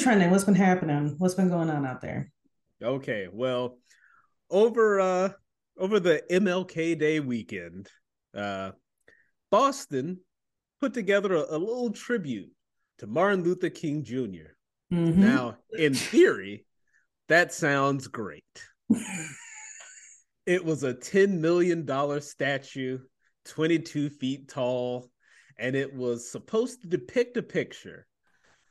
trending? What's been happening? What's been going on out there? Okay, well, over uh over the MLK Day weekend, uh Boston put together a, a little tribute to Martin Luther King junior Mm-hmm. Now, in theory, that sounds great. it was a $10 million statue, 22 feet tall, and it was supposed to depict a picture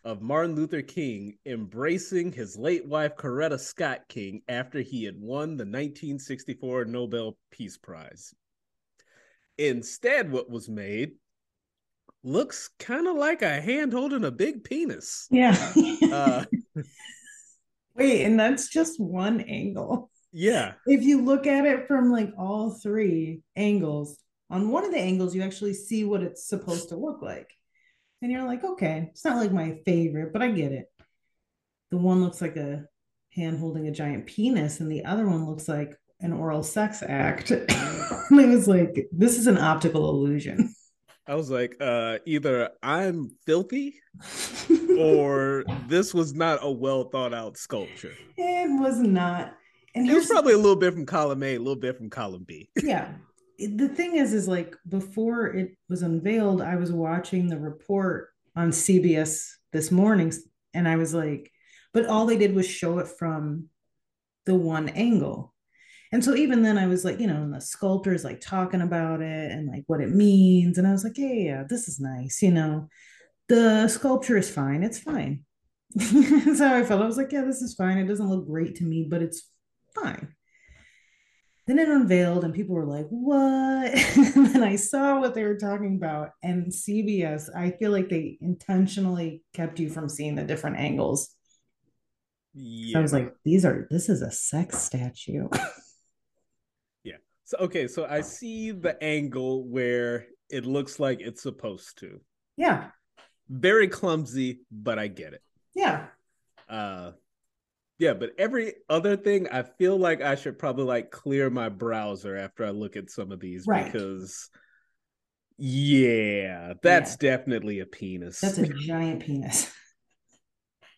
of Martin Luther King embracing his late wife, Coretta Scott King, after he had won the 1964 Nobel Peace Prize. Instead, what was made looks kind of like a hand holding a big penis. Yeah. Uh, Wait, and that's just one angle. yeah. If you look at it from like all three angles, on one of the angles, you actually see what it's supposed to look like. And you're like, okay, it's not like my favorite, but I get it. The one looks like a hand holding a giant penis, and the other one looks like an oral sex act. and it was like, this is an optical illusion. I was like, uh, either I'm filthy or this was not a well thought out sculpture. It was not. And It was probably a little bit from column A, a little bit from column B. yeah. The thing is, is like before it was unveiled, I was watching the report on CBS this morning, and I was like, but all they did was show it from the one angle. And so even then I was like, you know, and the sculptor is like talking about it and like what it means. And I was like, yeah, yeah, yeah, this is nice, you know. The sculpture is fine, it's fine. That's how I felt. I was like, yeah, this is fine. It doesn't look great to me, but it's fine. Then it unveiled, and people were like, What? and then I saw what they were talking about. And CBS, I feel like they intentionally kept you from seeing the different angles. Yeah. So I was like, These are, this is a sex statue. yeah. So okay, so I see the angle where it looks like it's supposed to. yeah. Very clumsy, but I get it. Yeah. Uh yeah, but every other thing, I feel like I should probably like clear my browser after I look at some of these Right. because yeah, that's definitely a penis. That's a giant penis.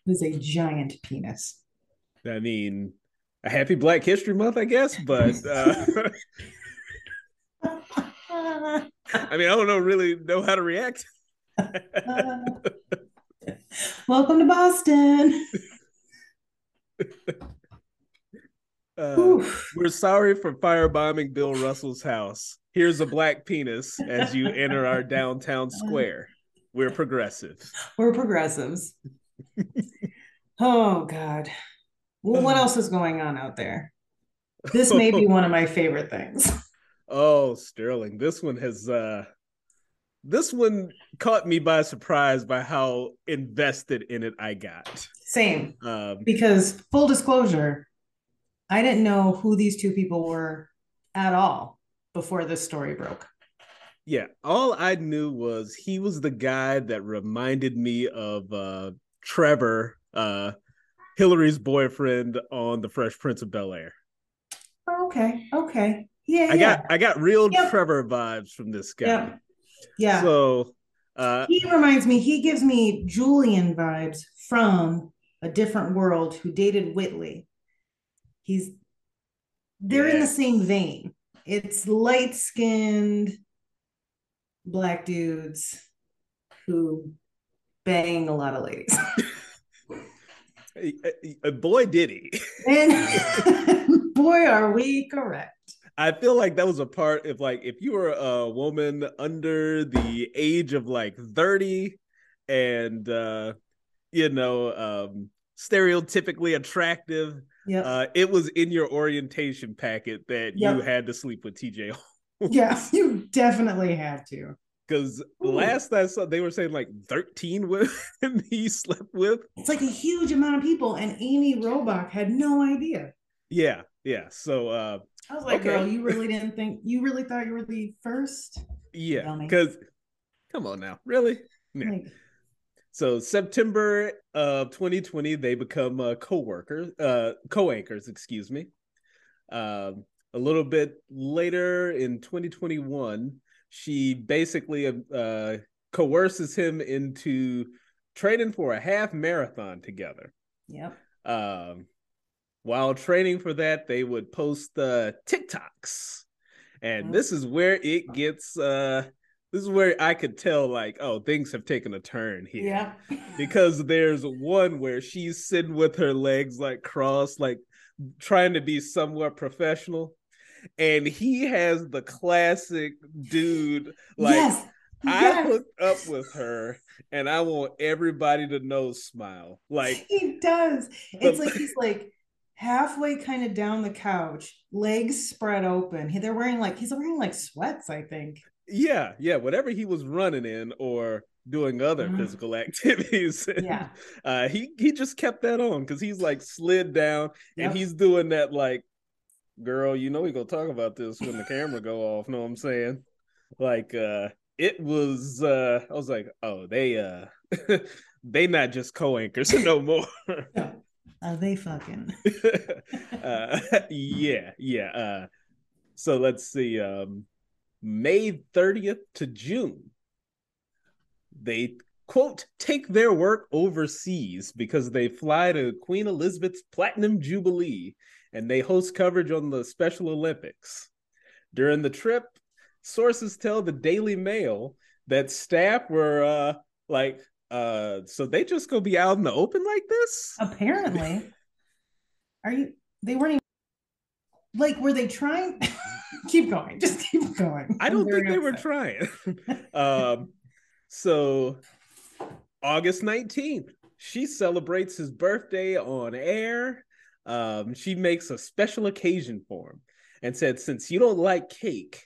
It is a giant penis. I mean, a happy Black History Month, I guess, but uh, I mean, I don't know really know how to react. Welcome to Boston. Uh, we're sorry for firebombing Bill Russell's house. Here's a black penis as you enter our downtown square. We're progressive. We're progressives. oh God. Well, what else is going on out there? This may be one of my favorite things. Oh, Sterling, this one has uh this one caught me by surprise by how invested in it I got. Same, Um because full disclosure, I didn't know who these two people were at all before this story broke. yeah, all I knew was he was the guy that reminded me of uh Trevor, uh Hillary's boyfriend on The Fresh Prince of Bel Air. Oh, okay, okay, yeah, I yeah, got I got real Yep. Trevor vibes from this guy. Yep. Yeah. So uh he reminds me. He gives me Julian vibes from a different world who dated Whitley. He's they're in the same vein. It's light skinned black dudes who bang a lot of ladies. boy did he. and boy, are we correct. I feel like that was a part of like if you were a woman under the age of like 30 and uh you know um stereotypically attractive Yep. uh it was in your orientation packet that you had to sleep with TJ yeah, you definitely had to. because last I saw they were saying like 13 women he slept with It's like a huge amount of people, and Amy Robach had no idea. yeah yeah so uh I was like, Okay. girl, you really didn't think you really thought you were the first? yeah because come on now really Yeah. Like, So September of 2020, they become uh, co-workers, uh, co-anchors, excuse me. Um, a little bit later in 2021, she basically uh, coerces him into training for a half marathon together. Yep. Um, while training for that, they would post uh, TikToks, and this is where it gets. Uh, this is where I could tell, like, oh, things have taken a turn here. Yeah. because there's one where she's sitting with her legs like crossed, like trying to be somewhat professional and he has the classic dude like yes. I yes. hooked up with her and I want everybody to know smile. Like he does. It's like he's like halfway kind of down the couch, legs spread open. They're wearing like he's wearing like sweats, I think. Yeah, yeah, whatever he was running in or doing other mm-hmm. physical activities. yeah. Uh he he just kept that on because he's like slid down yep. and he's doing that like girl, you know we gonna talk about this when the camera go off. Know what I'm saying? Like, uh, it was. uh I was like, oh, they uh, they not just co-anchors no more. Are they fucking? uh, yeah, yeah. Uh, so let's see. Um, May 30th to June, they quote take their work overseas because they fly to Queen Elizabeth's Platinum Jubilee and they host coverage on the Special Olympics. During the trip, sources tell the Daily Mail that staff were uh, like, uh, so they just go be out in the open like this? Apparently. Are you, they weren't even, like, were they trying? keep going, just keep going. I don't think they upset. were trying. um, so August 19th, she celebrates his birthday on air um, she makes a special occasion for him and said, Since you don't like cake,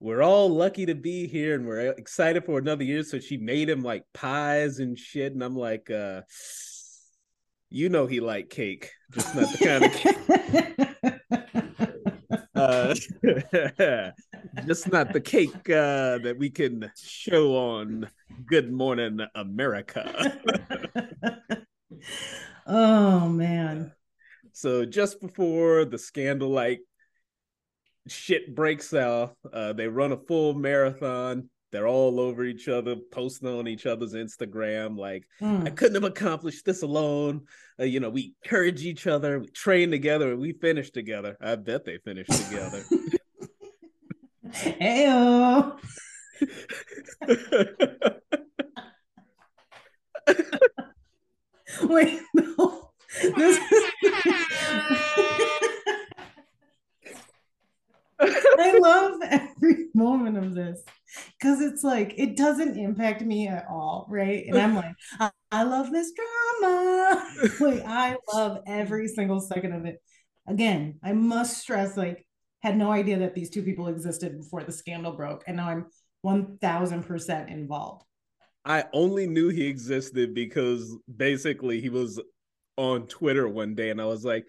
we're all lucky to be here and we're excited for another year. So she made him like pies and shit. And I'm like, uh, you know, he liked cake, just not the kind of cake. uh, just not the cake uh, that we can show on Good Morning America. oh man. So just before the scandal like shit breaks out, uh, they run a full marathon. They're all over each other, posting on each other's Instagram. Like, mm. I couldn't have accomplished this alone. Uh, you know, we encourage each other, we train together, and we finish together. I bet they finished together. Hey, Wait, no. This I love every moment of this because it's like it doesn't impact me at all, right? And I'm like, I, I love this drama. like I love every single second of it. Again, I must stress, like, had no idea that these two people existed before the scandal broke, and now I'm one thousand percent involved. I only knew he existed because basically he was on Twitter one day, and I was like,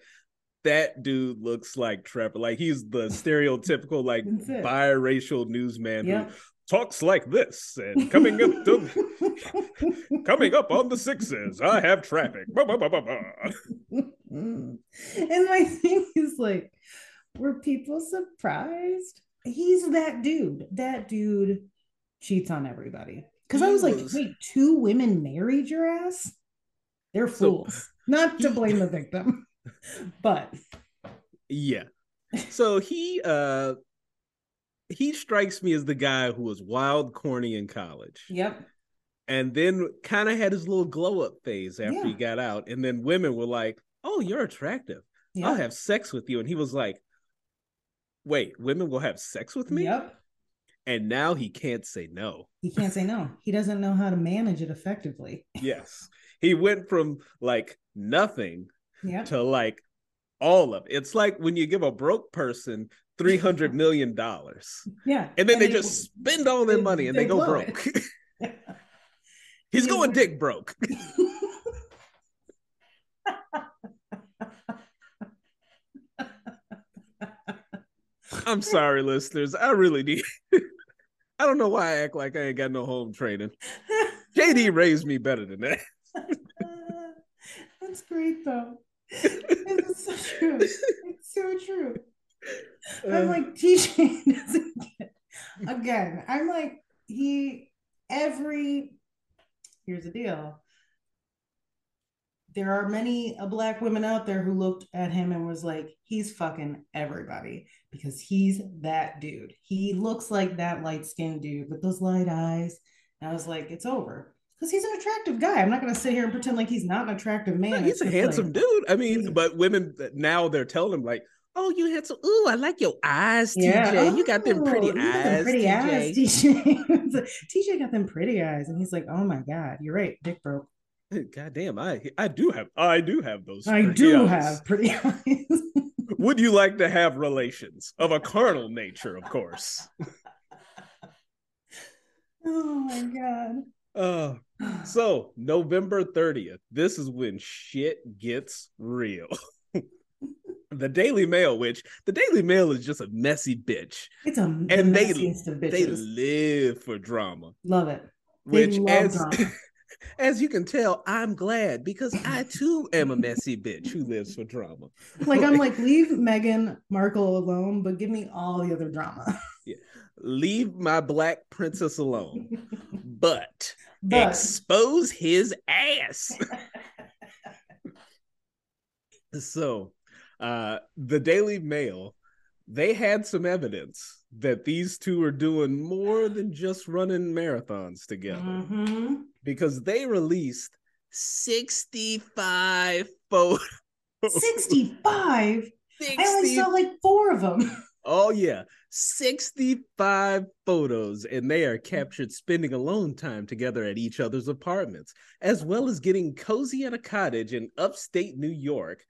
that dude looks like Trevor. Like he's the stereotypical like biracial newsman who talks like this. And coming up to coming up on the sixes, I have traffic. and my thing is like, were people surprised? He's that dude. That dude cheats on everybody. Because I was like, wait, two women married your ass? They're fools. So, Not to blame the victim. but yeah. So he uh he strikes me as the guy who was wild corny in college. Yep. And then kind of had his little glow up phase after yeah. he got out. And then women were like, Oh, you're attractive. Yep. I'll have sex with you. And he was like, Wait, women will have sex with me? Yep. And now he can't say no. He can't say no. He doesn't know how to manage it effectively. yes. He went from like nothing yeah. to like all of it. It's like when you give a broke person three hundred million dollars. Yeah. And then and they, they, just spend all their they, money and they, they go broke. He's going dick broke. I'm sorry, listeners. I really need. I don't know why I act like I ain't got no home training. JD raised me better than that. That's great, though. It's so true. It's so true. I'm like TJ doesn't get again. I'm like he every here's the deal. there are many uh, black women out there who looked at him and was like, he's fucking everybody because he's that dude. He looks like that light skinned dude with those light eyes. And I was like, it's over. Because he's an attractive guy. I'm not going to sit here and pretend like he's not an attractive man. he's a handsome like, dude. I mean, but women now they're telling him like, "Oh, you handsome. Ooh, I like your eyes, yeah. TJ. Oh, you got them pretty eyes, them pretty TJ. eyes, TJ. TJ got them pretty eyes." And he's like, "Oh my god, you're right. Dick broke." God damn, I I do have I do have those. I do eyes. have pretty eyes. Would you like to have relations of a carnal nature, of course? oh my god. Uh, so November 30th, this is when shit gets real. the Daily Mail, which the Daily Mail is just a messy bitch. It's a and the and they they live for drama. Love it. They which as drama. as you can tell, I'm glad because I too am a messy bitch who lives for drama. Like, like I'm like, leave Meghan Markle alone, but give me all the other drama. Leave my black princess alone. but, but. expose his ass. so uh the Daily Mail, they had some evidence that these two are doing more than just running marathons together mm-hmm. because they released 65 photos. 65? 60... I only saw like four of them. Oh, yeah. 65 photos, and they are captured spending alone time together at each other's apartments, as well as getting cozy at a cottage in upstate New York.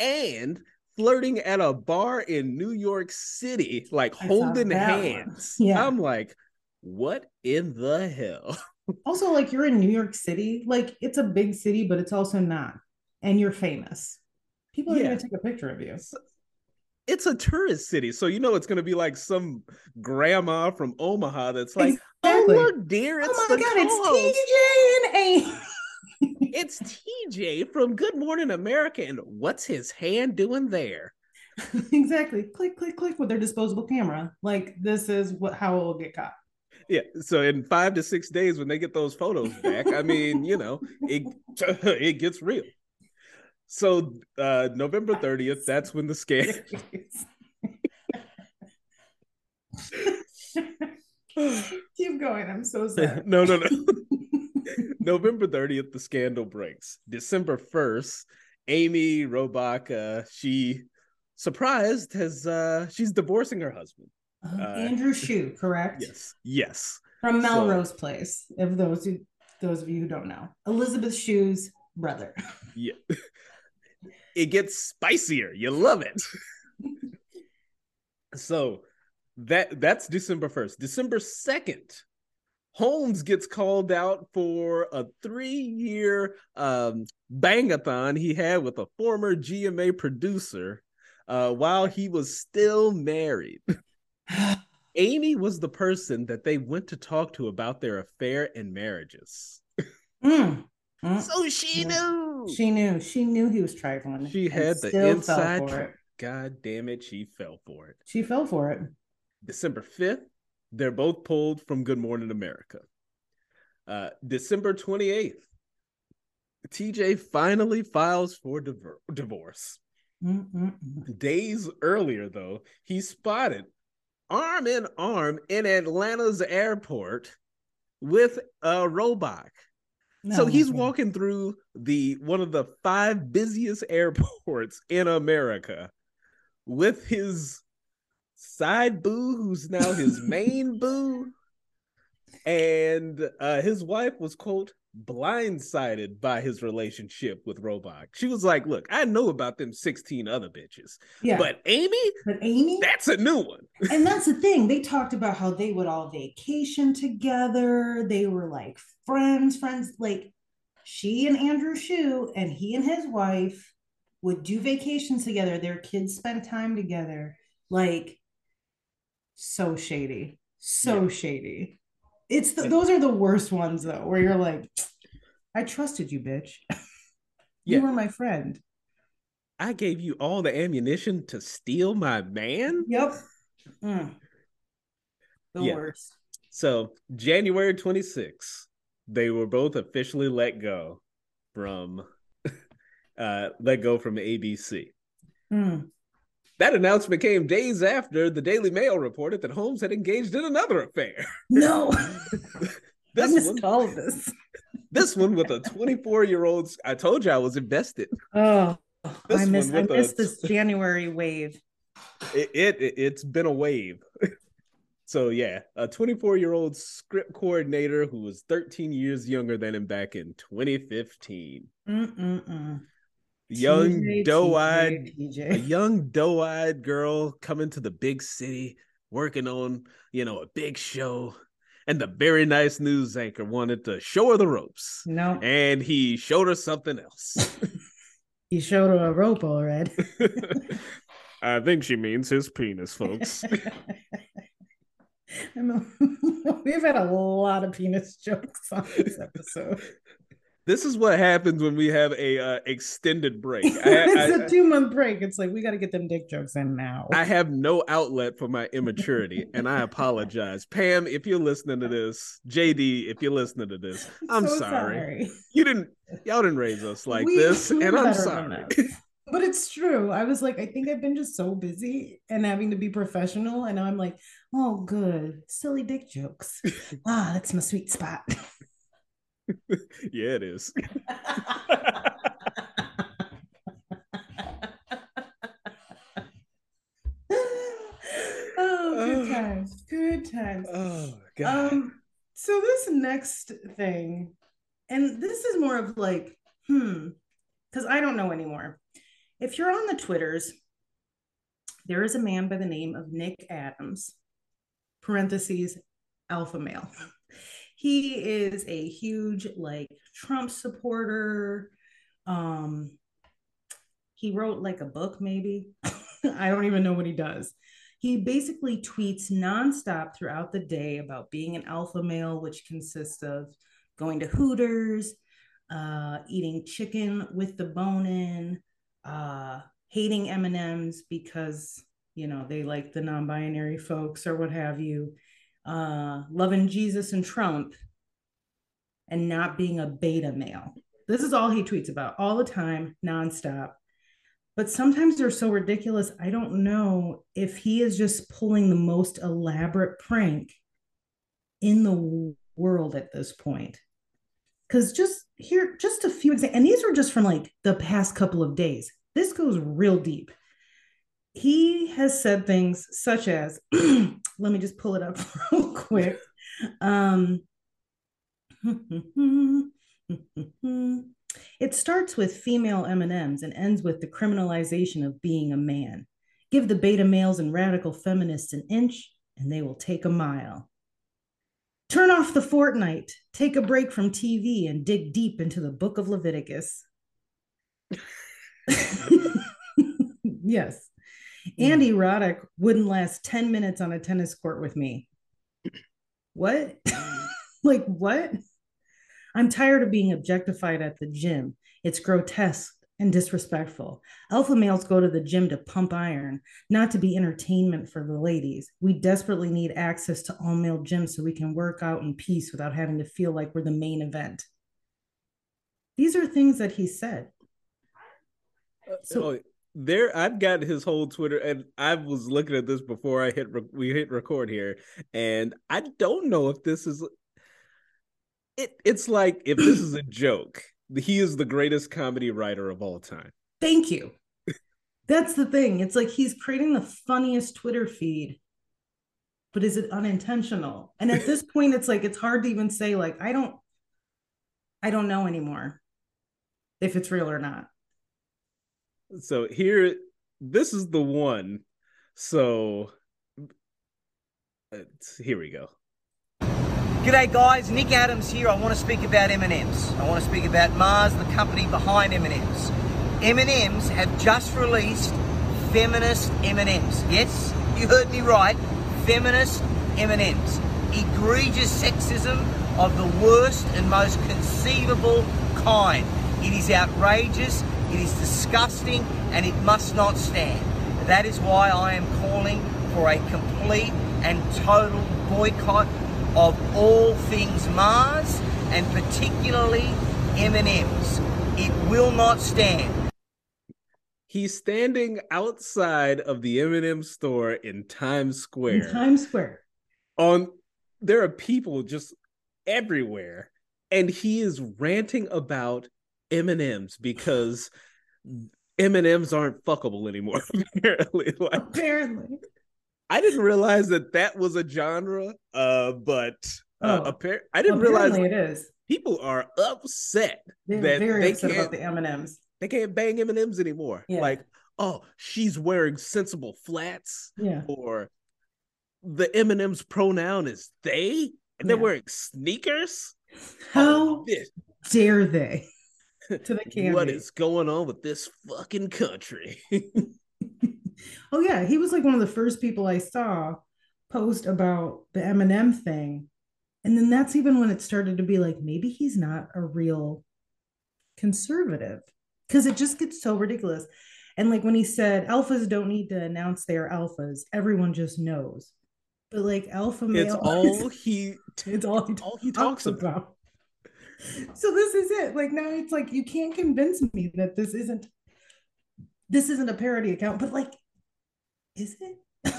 And flirting at a bar in New York City, like I holding hands. Yeah. I'm like, what in the hell? also, like you're in New York City, like it's a big city, but it's also not. And you're famous. People are yeah. gonna take a picture of you. It's a tourist city, so you know it's gonna be like some grandma from Omaha that's like, oh, exactly. "Oh look, dear, it's oh my god, it's TJ and A." it's TJ from Good Morning America. And what's his hand doing there? exactly. Click, click, click with their disposable camera. Like this is what how it will get caught. Yeah. So in five to six days, when they get those photos back, I mean, you know, it it gets real. So uh November 30th, that's when the scam. Keep going. I'm so sad. no, no, no. November 30th, the scandal breaks. December 1st, Amy Robach, uh, she surprised has uh she's divorcing her husband. Uh, uh, Andrew Shue, correct? Yes. Yes. From Melrose so, Place, if those who those of you who don't know. Elizabeth Shue's brother. yeah. It gets spicier. You love it. so that that's December 1st. December 2nd, Holmes gets called out for a three-year um, bangathon he had with a former GMA producer uh, while he was still married. Amy was the person that they went to talk to about their affair and marriages. Mm. Mm. So she yeah. knew. She knew. She knew he was trifling. She had the inside. Tra- God damn it, she fell for it. She fell for it. December 5th, they're both pulled from Good Morning America. Uh, December 28th, TJ finally files for div- divorce. Mm-mm-mm. Days earlier, though, he spotted arm in arm in Atlanta's airport with a Robach. No, so he's walking through the one of the five busiest airports in America with his side boo, who's now his main boo. And uh, his wife was, quote, blindsided by his relationship with Robach. She was like, Look, I know about them 16 other bitches. Yeah. But Amy, but Amy, that's a new one. and that's the thing. They talked about how they would all vacation together. They were like friends, friends. Like she and Andrew Shue and he and his wife would do vacations together. Their kids spent time together. Like so shady, so yeah. shady. It's the, those are the worst ones though, where you're like, I trusted you, bitch. you yeah. were my friend. I gave you all the ammunition to steal my man. Yep. Mm. The yeah. worst. So January 26th, they were both officially let go from uh, let go from ABC. Mm. That announcement came days after the Daily Mail reported that Holmes had engaged in another affair. No, this I missed one, all of this. this one with a 24 year old. I told you I was invested. Oh, this I missed. I a, this January wave. It, it, it it's been a wave. so yeah, a 24 year old script coordinator who was 13 years younger than him back in 2015. Mm-mm-mm young doe-eyed a young doe-eyed girl coming to the big city working on you know a big show. And the very nice news anchor wanted to show her the ropes. No and he showed her something else. He showed her a rope already. I think she means his penis folks. We've had a lot of penis jokes on this episode this is what happens when we have a uh, extended break. I, it's I, a two month break. It's like we got to get them dick jokes in now. I have no outlet for my immaturity, and I apologize, Pam. If you're listening to this, JD, if you're listening to this, I'm so sorry. sorry. You didn't, y'all didn't raise us like we, this, and I'm sorry. but it's true. I was like, I think I've been just so busy and having to be professional, and I'm like, oh, good, silly dick jokes. ah, that's my sweet spot. yeah, it is. oh, good times. Good times. Oh, God. Um, so this next thing, and this is more of like, hmm, because I don't know anymore. If you're on the Twitters, there is a man by the name of Nick Adams, parentheses, alpha male he is a huge like Trump supporter. Um, he wrote like a book, maybe. I don't even know what he does. He basically tweets nonstop throughout the day about being an alpha male, which consists of going to Hooters, uh, eating chicken with the bone in, uh, hating M and M's because you know they like the non-binary folks or what have you, uh, loving Jesus and Trump and not being a beta male. This is all he tweets about all the time, nonstop. But sometimes they're so ridiculous. I don't know if he is just pulling the most elaborate prank in the world at this point. Because just here, just a few examples, and these are just from like the past couple of days. This goes real deep he has said things such as, let me just pull it up real quick. Um, it starts with female M&Ms and ends with the criminalization of being a man. Give the beta males and radical feminists an inch and they will take a mile. Turn off the Fortnite, take a break from TV and dig deep into the book of Leviticus. yes. Andy Roddick wouldn't last 10 minutes on a tennis court with me. What? like, what? I'm tired of being objectified at the gym. It's grotesque and disrespectful. Alpha males go to the gym to pump iron, not to be entertainment for the ladies. We desperately need access to all male gyms so we can work out in peace without having to feel like we're the main event. These are things that he said. Uh, so, oh, there I've got his whole Twitter and I was looking at this before I hit we hit record here and I don't know if this is it it's like if this is a joke he is the greatest comedy writer of all time. Thank you. That's the thing. It's like he's creating the funniest Twitter feed. But is it unintentional? And at this point it's like it's hard to even say like I don't I don't know anymore if it's real or not. So here, this is the one. So here we go. G'day guys, Nick Adams here. I want to speak about M&M's. I want to speak about Mars, the company behind M&M's. M&M's have just released feminist M&M's. Yes, you heard me right. Feminist M&M's. Egregious sexism of the worst and most conceivable kind. It is outrageous it is disgusting and it must not stand. That is why I am calling for a complete and total boycott of all things Mars and particularly M&Ms. It will not stand. He's standing outside of the M&M store in Times Square. In Times Square. On there are people just everywhere and he is ranting about M&Ms because M&Ms aren't fuckable anymore apparently. Like, Apparently. I didn't realize that that was a genre uh but uh, Oh. appar- I didn't realize it is. people are upset They're that very they upset can't about the M&Ms. they can't bang M&Ms anymore. Yeah. Like, oh, she's wearing sensible flats Yeah. or the M&M's pronoun is they and they're Yeah. wearing sneakers. How Oh, dare they? To the candy. what is going on with this fucking country? oh yeah, he was like one of the first people I saw post about the M&M thing. And then that's even when it started to be like maybe he's not a real conservative because it just gets so ridiculous. And like when he said alphas don't need to announce they are alphas, everyone just knows. But like alpha male, it's all he it's all he all he talks about. So this is it. Like now it's like you can't convince me that this isn't this isn't a parody account, but like is it?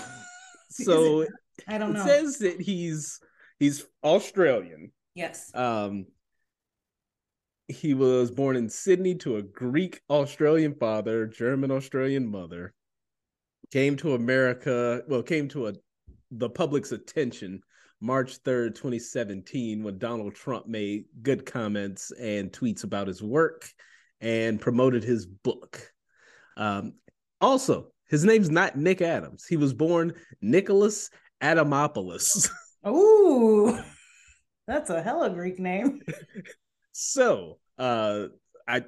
So it? I don't it know. says that he's he's Australian. yes. Um, he was born in Sydney to a Greek Australian father, German Australian mother. Came to America, well, came to a the public's attention March 3rd, 2017, when Donald Trump made good comments and tweets about his work and promoted his book. Um, also, his name's not Nick Adams. He was born Nicholas Adamopoulos. Oh, that's a hella Greek name. So, uh, I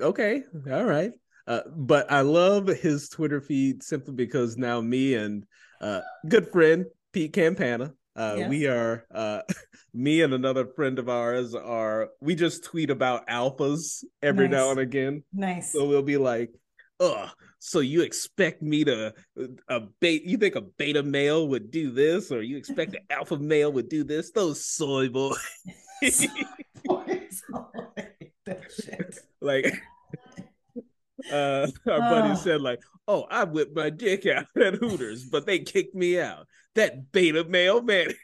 okay, all right. Uh, but I love his Twitter feed simply because now me and uh, good friend Pete Campana, uh, Yes. we are uh, me and another friend of ours are we just tweet about alphas every now and again. Nice. So we'll be like, "Ugh, so you expect me to a bait? You think a beta male would do this, or you expect an alpha male would do this? Those soy boys." that shit. like uh our buddy Oh. said like oh i whipped my dick out at hooters but they kicked me out that beta male manager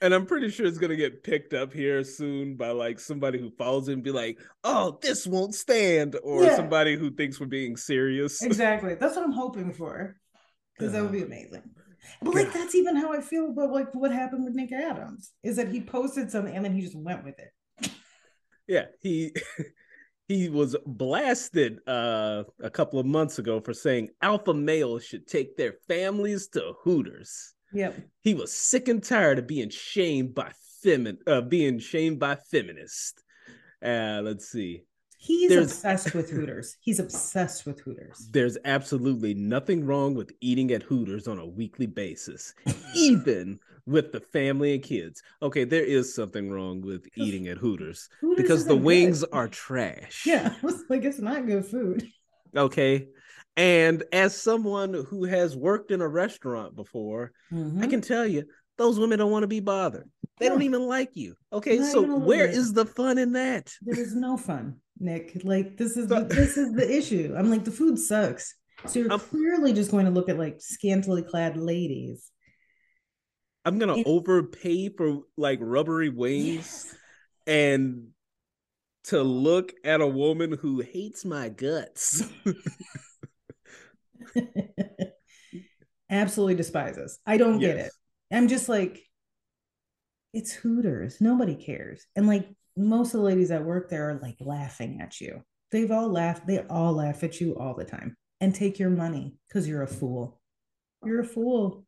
and i'm pretty sure it's gonna get picked up here soon by like somebody who follows him and be like oh this won't stand or Yeah. somebody who thinks we're being serious Exactly. That's what I'm hoping for. Because that would be amazing. But like God. that's even how I feel about like what happened with Nick Adams is that he posted something and then he just went with it. Yeah he he was blasted uh a couple of months ago for saying alpha males should take their families to hooters Yep. he was sick and tired of being shamed by femin uh being shamed by feminists uh let's see He's There's- obsessed with Hooters. He's obsessed with Hooters. there's absolutely nothing wrong with eating at hooters on a weekly basis even with the family and kids okay there is something wrong with eating at hooters Hooters because the wings good. are trash Yeah, I was like it's not good food. okay and as someone who has worked in a restaurant before i Mhm. can tell you those women don't want to be bothered they don't even like you okay Not so even a little where bit. is the fun in that There is no fun, Nick. Like this is the, this is the issue. I'm like the food sucks. So you're I'm- clearly just going to look at like scantily clad ladies. I'm gonna It- overpay for like rubbery wings and to look at a woman who hates my guts Absolutely despises. I don't get it. I'm just like, it's Hooters. Nobody cares. And like most of the ladies that work there are like laughing at you. They've all laughed. They all laugh at you all the time and take your money because you're a fool. You're a fool.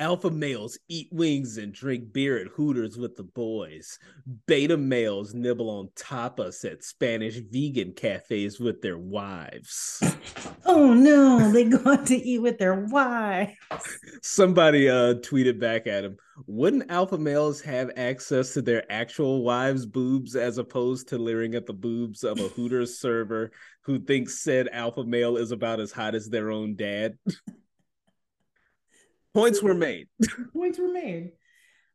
Alpha males eat wings and drink beer at Hooters with the boys. Beta males nibble on tapas at Spanish vegan cafes with their wives. Oh no, they go out to eat with their wives. Somebody uh tweeted back at him, wouldn't alpha males have access to their actual wives' boobs as opposed to leering at the boobs of a Hooters server who thinks said alpha male is about as hot as their own dad? Points were made. Points were made.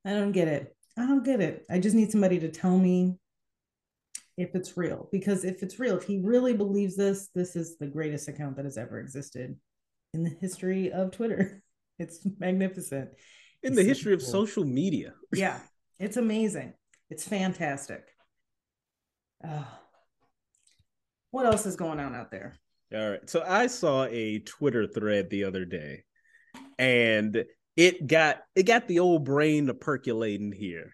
I don't get it. I don't get it. I just need somebody to tell me if it's real. Because if it's real, if he really believes this, this is the greatest account that has ever existed in the history of Twitter. It's magnificent. In It's the so history of social media. Yeah, it's amazing. It's fantastic. What else is going on out there? All right. So I saw a Twitter thread the other day and it got it got the old brain to percolating here.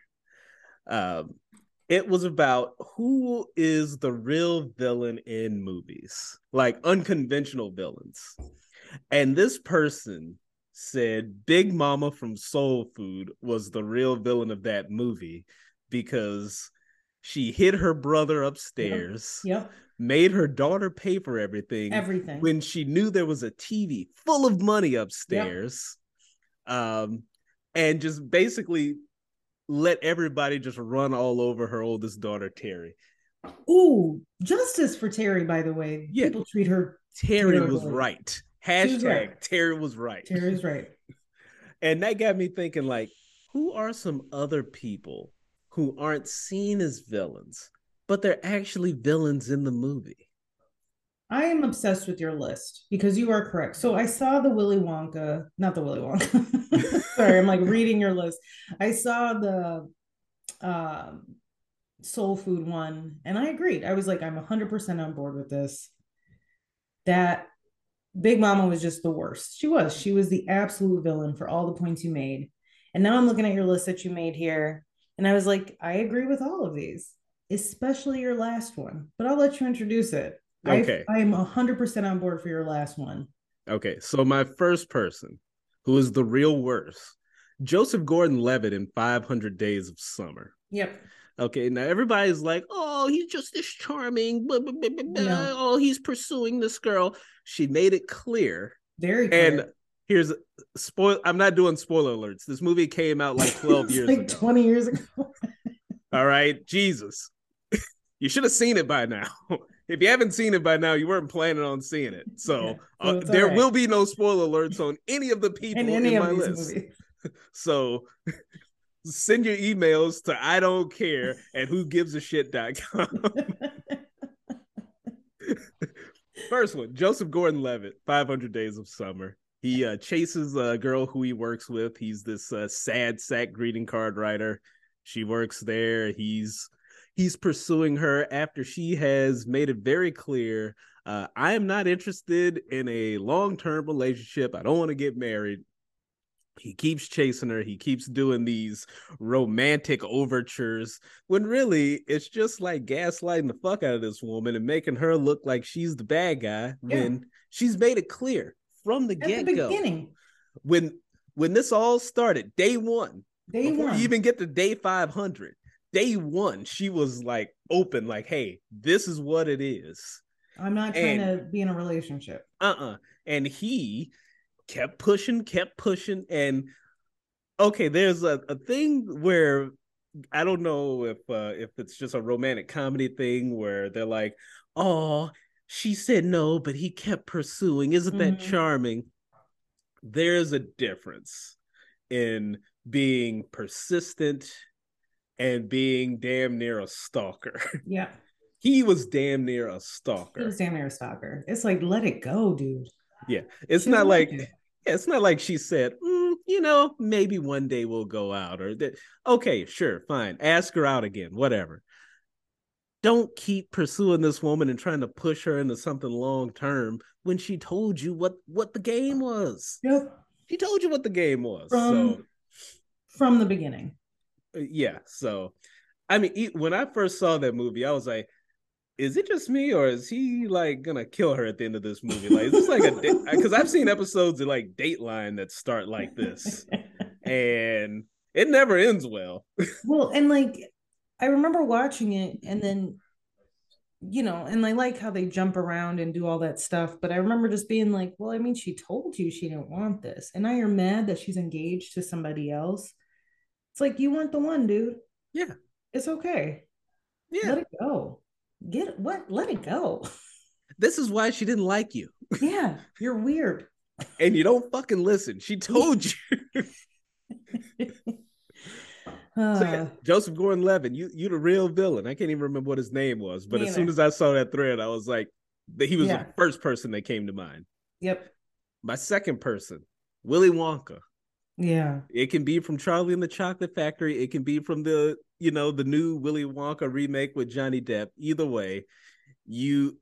Um it was about who is the real villain in movies, like unconventional villains. And this person said Big Mama from Soul Food was the real villain of that movie because she hid her brother upstairs Yep, made her daughter pay for everything everything. when she knew there was a TV full of money upstairs. Um, and just basically let everybody just run all over her oldest daughter, Terry. Ooh, justice for Terry, by the way. Yeah. People treat her. Terry was Terribly. right. was Hashtag right. Terry was right. Terry's right. And that got me thinking, like, who are some other people who aren't seen as villains, but they're actually villains in the movie? I am obsessed with your list because you are correct. So I saw the Willy Wonka, not the Willy Wonka. Sorry, I'm like reading your list. I saw the um, soul food one, and I agreed. I was like, I'm 100% on board with this. That Big Mama was just the worst. She was. She was the absolute villain for all the points you made. And now I'm looking at your list that you made here, and I was like, I agree with all of these, especially your last one. But I'll let you introduce it. Okay. I, I'm 100% on board for your last one. Okay, so my first person, who is the real worst, Joseph Gordon-Levitt in 500 Days of Summer. Yep. Okay, now everybody's like, "Oh, he's just this charming, blah, blah, blah. No. oh, he's pursuing this girl." She made it clear, Very clear. and here's spoil. I'm not doing spoiler alerts. This movie came out like 12 years like ago. 20 years ago. All right, Jesus, you should have seen it by now. if you haven't seen it by now, you weren't planning on seeing it. So, uh, there right. will be no spoiler alerts on any of the people in in, my list. movies. So send your emails to I don't care and who gives a shit.com. First one, Joseph Gordon Levitt, 500 Days of Summer. He uh, chases a girl who he works with. He's this uh, sad sack greeting card writer. She works there. He's he's pursuing her after she has made it very clear uh, I am not interested in a long term relationship. I don't want to get married. He keeps chasing her. He keeps doing these romantic overtures when really it's just like gaslighting the fuck out of this woman and making her look like she's the bad guy when she's made it clear from the get go. beginning, When when this all started, day one, day before one. you even get to day 500, day one, she was like open, like, hey, this is what it is. I'm not trying and- to be in a relationship. uh-uh and he kept pushing kept pushing and okay there's a, a thing where i don't know if uh if it's just a romantic comedy thing where they're like oh she said no but he kept pursuing isn't that Mhm. charming there's a difference in being persistent and being damn near a stalker Yeah. he was damn near a stalker. He was damn near a stalker. It's like, let it go, dude. Yeah. It's She not like. Yeah, it's not like she said, "Mm, you know, maybe one day we'll go out or that. Okay, sure, fine. Ask her out again, whatever. Don't keep pursuing this woman and trying to push her into something long term when she told you what what the game was. Yep. She told you what the game was. From so from the beginning. uh, yeah, so I mean, when I first saw that movie, I was like, is it just me or is he like gonna kill her at the end of this movie? Like, is this like a because I've seen episodes of like Dateline that start like this. and it never ends well. well, and like I remember watching it and then you know, and I like how they jump around and do all that stuff, but I remember just being like, well, I mean, she told you she didn't want this. And now you're mad that she's engaged to somebody else. It's like you weren't the one, dude. Yeah. It's okay. Yeah, Let it go. Get it what? Let it go. this is why she didn't like you, yeah, you're weird. and you don't fucking listen. She told you. So, yeah, Joseph Gordon-Levitt, you you the real villain. I can't even remember what his name was, but Me as soon as I saw that thread, I was like, that he was Yeah. the first person that came to mind. yep. My second person, Willy Wonka. Yeah. It can be from Charlie and the Chocolate Factory. It can be from the, you know, the new Willy Wonka remake with Johnny Depp. Either way, you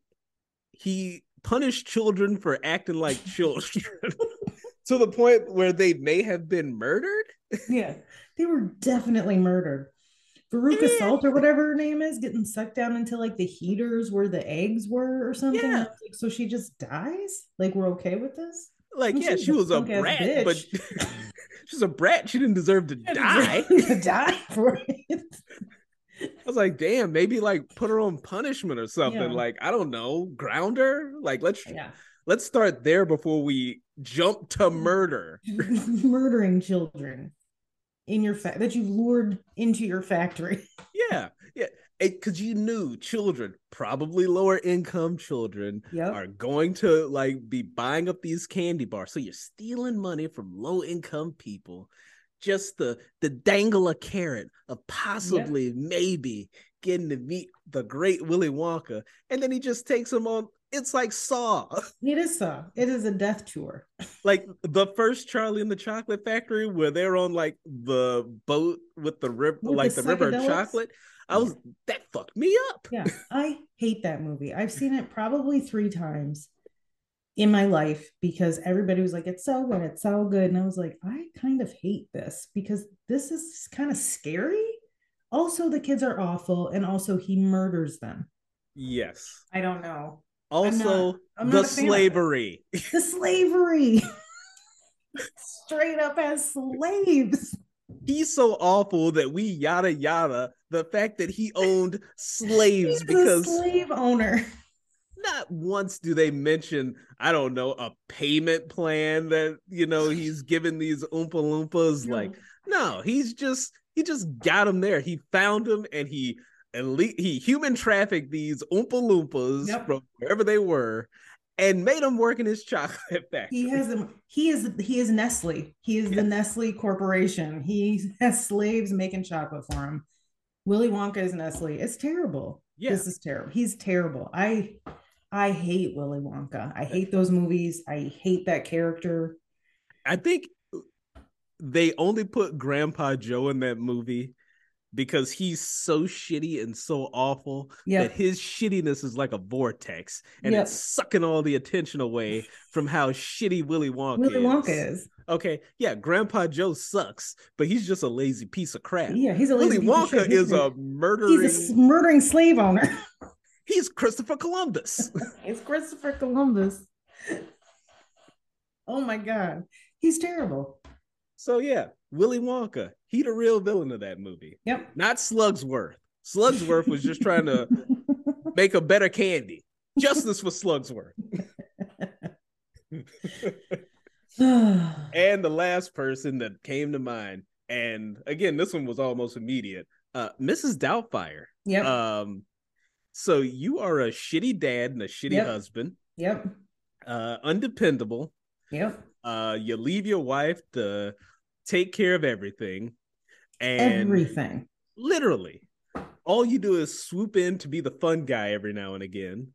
he punished children for acting like children to the point where they may have been murdered. Yeah. They were definitely murdered. Veruca. Salt or whatever her name is getting sucked down into like the heaters where the eggs were or something. Yeah. Like, so she just dies? Like we're okay with this? Like, Well, yeah, she was a brat, but she's a brat. She didn't deserve to die. to die for it. I was like, damn, maybe like put her on punishment or something. Yeah. Like, I don't know, ground her. Like, let's Yeah. let's start there before we jump to murder. Murdering children in your fa- that you've lured into your factory. Yeah, yeah. Because you knew children, probably lower income children, Yep. are going to like be buying up these candy bars. So you're stealing money from low income people just the the dangle a carrot of possibly, maybe getting to meet the great Willy Wonka. And then he just takes them on. It's like Saw. It is so. It is a death tour. like the first Charlie and the Chocolate Factory, where they're on like the boat with the river, like the the, river of chocolate. I was that fucked me up. Yeah. I hate that movie. I've seen it probably three times in my life because everybody was like, it's so good, it's so good. And I was like, I kind of hate this because this is kind of scary. Also, the kids are awful, and also he murders them. Yes. I don't know. Also, I'm the not of it. slavery. The slavery. Straight up as slaves. He's so awful that we yada yada the fact that he owned slaves because slave owner. not once do they mention, I don't know, a payment plan that you know he's giving these Oompa Loompas. Like, no, he's just he just got him there. He found him and he elite he human trafficked these Oompa Loompas Yep. from wherever they were and made them work in his chocolate factory. he has them. He is he is Nestle. He is the Nestle Corporation. He has slaves making chocolate for him. Willy Wonka is Nestle. It's terrible. Yeah. This is terrible. He's terrible. I I hate Willy Wonka. I hate those movies. I hate that character. I think they only put Grandpa Joe in that movie because he's so shitty and so awful Yeah. that his shittiness is like a vortex and Yep. it's sucking all the attention away from how shitty Willy Wonka Willy is. Wonka is. Okay, yeah, Grandpa Joe sucks, but he's just a lazy piece of crap. Yeah, he's a Willy lazy of Wonka. Is a murdering. he's a murdering slave owner. He's Christopher Columbus. it's Christopher Columbus. Oh my god. He's terrible. so yeah, Willy Wonka, he the real villain of that movie, Yep. not Slugsworth. Slugsworth was just trying to make a better candy. Justice for Slugsworth. and the last person that came to mind, and again, this one was almost immediate. Uh, Mrs. Doubtfire. yep. Um, so you are a shitty dad and a shitty Yep. husband, yep. uh, undependable. Yep. Uh, you leave your wife to take care of everything, and Everything. literally, all you do is swoop in to be the fun guy every now and again,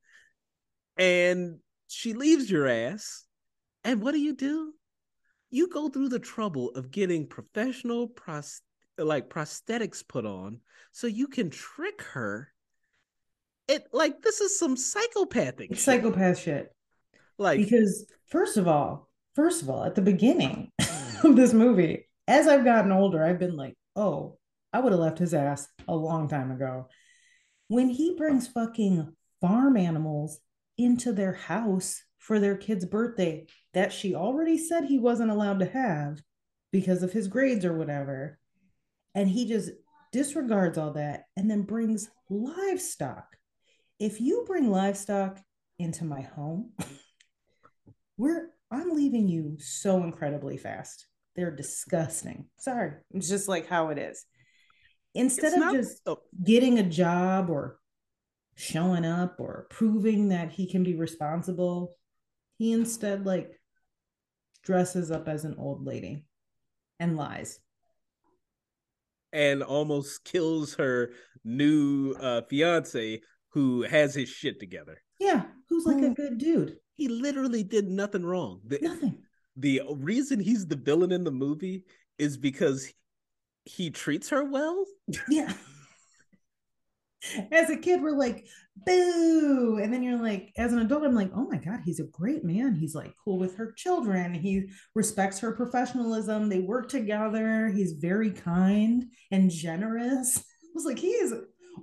and she leaves your ass. And what do you do? You go through the trouble of getting professional pros- like prosthetics put on so you can trick her. It like this is some psychopathic shit. psychopath shit. like because first of all, first of all, at the beginning of this movie, as I've gotten older, I've been like, oh, I would have left his ass a long time ago. When he brings fucking farm animals into their house for their kid's birthday that she already said he wasn't allowed to have because of his grades or whatever, and he just disregards all that and then brings livestock. If you bring livestock into my home, we're I'm leaving you so incredibly fast. They're disgusting. Sorry. It's just like how it is. Instead It's of not- just getting a job or showing up or proving that he can be responsible, he instead like dresses up as an old lady and lies. and almost kills her new uh, fiance who has his shit together. Yeah, who's like a good dude. He literally did nothing wrong. The, Nothing. The reason he's the villain in the movie is because he treats her well. Yeah. As a kid, we're like, boo. And then you're like, as an adult, I'm like, oh my God, he's a great man. He's like cool with her children. He respects her professionalism. They work together. He's very kind and generous. I was like, he is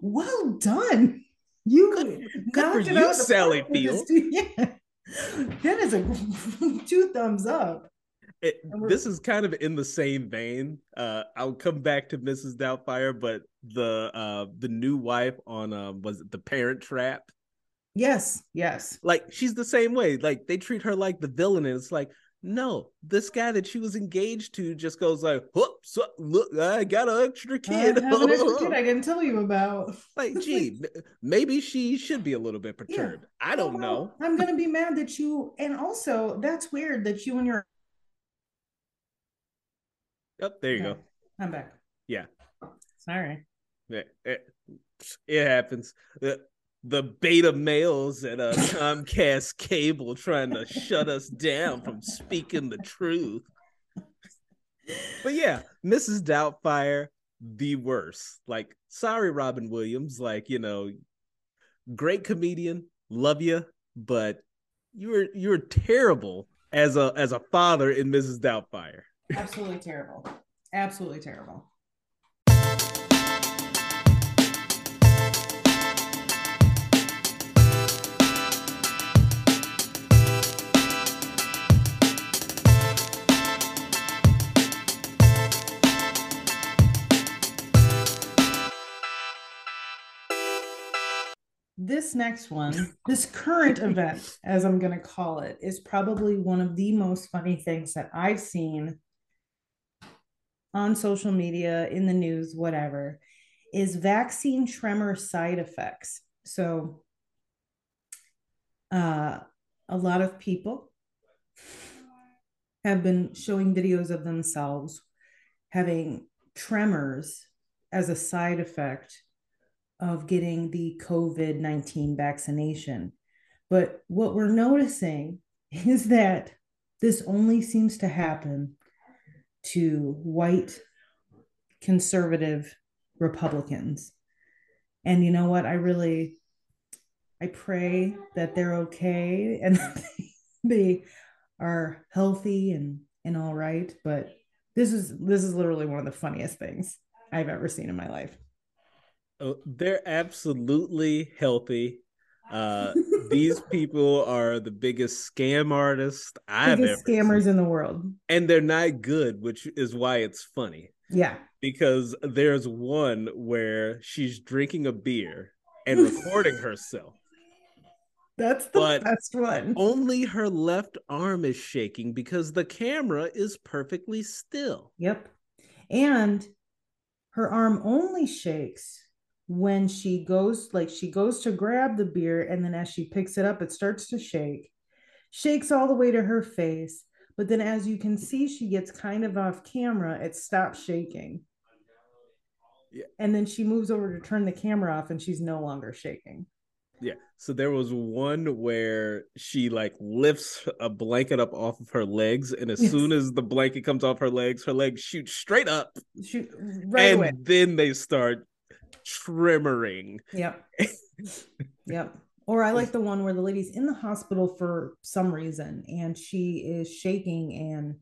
well done. You good, good for you, Sally Field. Yeah. That is a two thumbs up. It, this is kind of in the same vein. Uh, I'll come back to Mrs. Doubtfire, but the uh, the new wife on um, was it the Parent Trap? Yes, yes. Like she's the same way. Like they treat her like the villain, and it's like, no, this guy that she was engaged to just goes like, "Whoops, look, I got an extra kid. I have an extra kid I didn't tell you about." Like, gee, maybe she should be a little bit perturbed. Yeah. I don't know. I'm gonna be mad that you, and also that's weird that you and your Yep, there you okay. go. I'm back. Yeah. Sorry. Yeah, it, it happens. Uh, The, beta males at uh, Comcast Cable trying to shut us down from speaking the truth. But yeah, Mrs. Doubtfire, the worst. Like, sorry, Robin Williams. Like, you know, great comedian, love you, but you were you were terrible as a as a father in Mrs. Doubtfire. Absolutely terrible. Absolutely terrible. This next one, this current event, as I'm going to call it, is probably one of the most funny things that I've seen on social media, in the news, whatever, is vaccine tremor side effects. So, uh, a lot of people have been showing videos of themselves having tremors as a side effect of getting the COVID 19 vaccination. But what we're noticing is that this only seems to happen to white conservative Republicans. And you know what? I really I pray that they're okay and they are healthy and and all right, but this is this is literally one of the funniest things I've ever seen in my life. Oh, they're absolutely healthy. Uh, these people are the biggest scam artists I've biggest ever scammers seen. in the world, and they're not good, which is why it's funny. Yeah, because there's one where she's drinking a beer and recording herself. That's the but best one. Only her left arm is shaking because the camera is perfectly still. Yep. And her arm only shakes when she goes like she goes to grab the beer and then as she picks it up it starts to shake shakes all the way to her face but then as you can see she gets kind of off camera it stops shaking yeah. and then she moves over to turn the camera off and she's no longer shaking yeah so there was one where she like lifts a blanket up off of her legs and as yes. soon as the blanket comes off her legs her legs shoot straight up shoot right and away. then they start tremoring. Yep. yep. Or I like the one where the lady's in the hospital for some reason and she is shaking and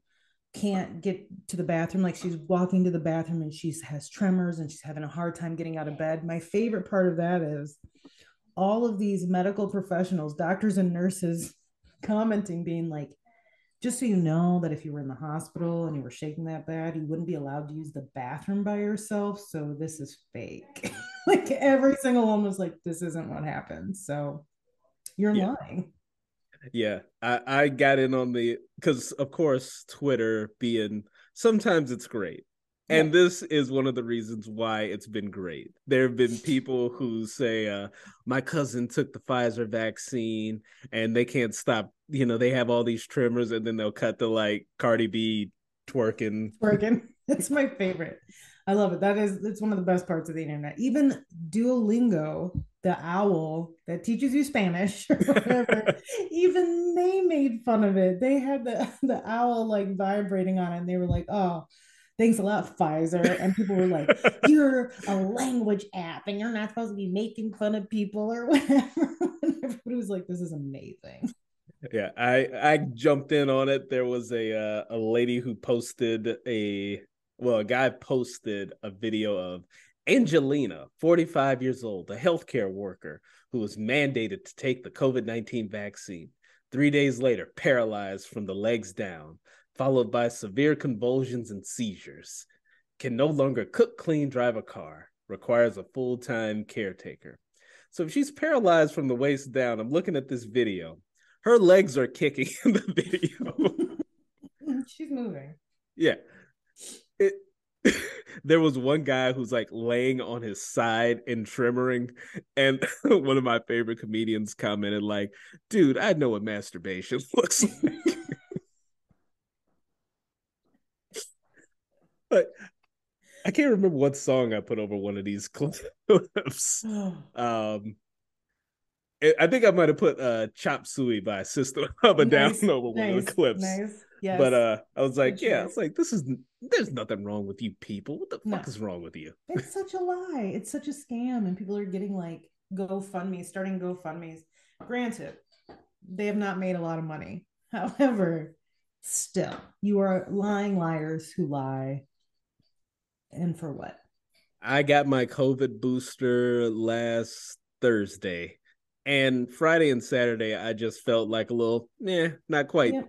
can't get to the bathroom. Like she's walking to the bathroom and she has tremors and she's having a hard time getting out of bed. My favorite part of that is all of these medical professionals, doctors and nurses commenting, being like, just so you know that if you were in the hospital and you were shaking that bad, you wouldn't be allowed to use the bathroom by yourself. So this is fake. like every single one was like, this isn't what happened. So you're yeah. lying. Yeah, I, I got in on the because of course Twitter being sometimes it's great. And yeah. this is one of the reasons why it's been great. There have been people who say, uh, my cousin took the Pfizer vaccine and they can't stop, you know, they have all these tremors and then they'll cut the like Cardi B twerking. Twerking. It's my favorite. I love it. That is it's one of the best parts of the internet. Even Duolingo, the owl that teaches you Spanish whatever, even they made fun of it. They had the the owl like vibrating on it, and they were like, "Oh, thanks a lot, Pfizer." And people were like, "You're a language app, and you're not supposed to be making fun of people or whatever." and everybody was like, "This is amazing." Yeah, I I jumped in on it. There was a uh, a lady who posted a well, a guy posted a video of Angelina, 45 years old, a healthcare worker who was mandated to take the COVID 19 vaccine. Three days later, paralyzed from the legs down, followed by severe convulsions and seizures. Can no longer cook, clean, drive a car, requires a full time caretaker. So if she's paralyzed from the waist down, I'm looking at this video. Her legs are kicking in the video. she's moving. Yeah it there was one guy who's like laying on his side and tremoring and one of my favorite comedians commented like dude i know what masturbation looks like but i can't remember what song i put over one of these clips um I think I might have put uh Chop Suey by System of a nice, Down over nice, one of the clips. Nice. Yes. But uh I was like, yeah, it's like this is there's nothing wrong with you people. What the no. fuck is wrong with you? It's such a lie. It's such a scam and people are getting like GoFundMe, starting GoFundMe's. Granted, they have not made a lot of money. However, still, you are lying liars who lie. And for what? I got my COVID booster last Thursday and Friday and Saturday, I just felt like a little, yeah, not quite. Yeah.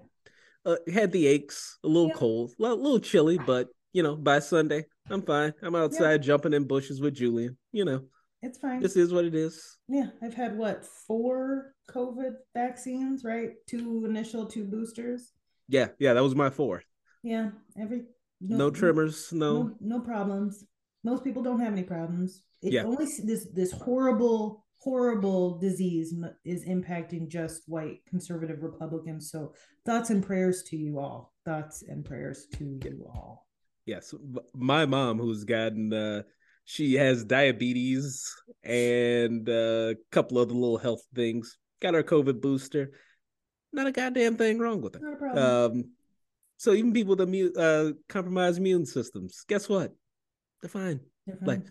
Uh, had the aches, a little yeah. cold, a little chilly, but you know, by Sunday, I'm fine. I'm outside yeah. jumping in bushes with Julian. You know, it's fine. This is what it is. Yeah, I've had what four COVID vaccines, right? Two initial, two boosters. Yeah, yeah, that was my fourth. Yeah, every no, no tremors, no. no no problems. Most people don't have any problems. It yeah. only this this horrible horrible disease is impacting just white conservative Republicans. So thoughts and prayers to you all. Thoughts and prayers to you all. Yes, my mom, who's gotten, uh, she has diabetes and a couple other little health things. Got her COVID booster. Not a goddamn thing wrong with her. Um, so even people with immune, uh, compromised immune systems, guess what? They're fine. They're fine. Like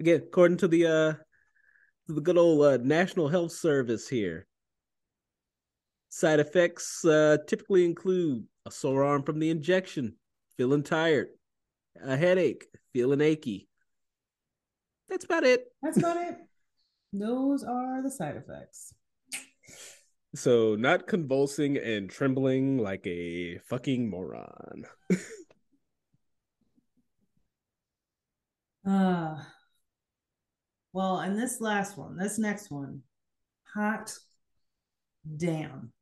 again, according to the uh the good old uh, National Health Service here. Side effects uh, typically include a sore arm from the injection, feeling tired, a headache, feeling achy. That's about it. That's about it. Those are the side effects. So, not convulsing and trembling like a fucking moron. Uh. Well, and this last one, this next one, hot damn.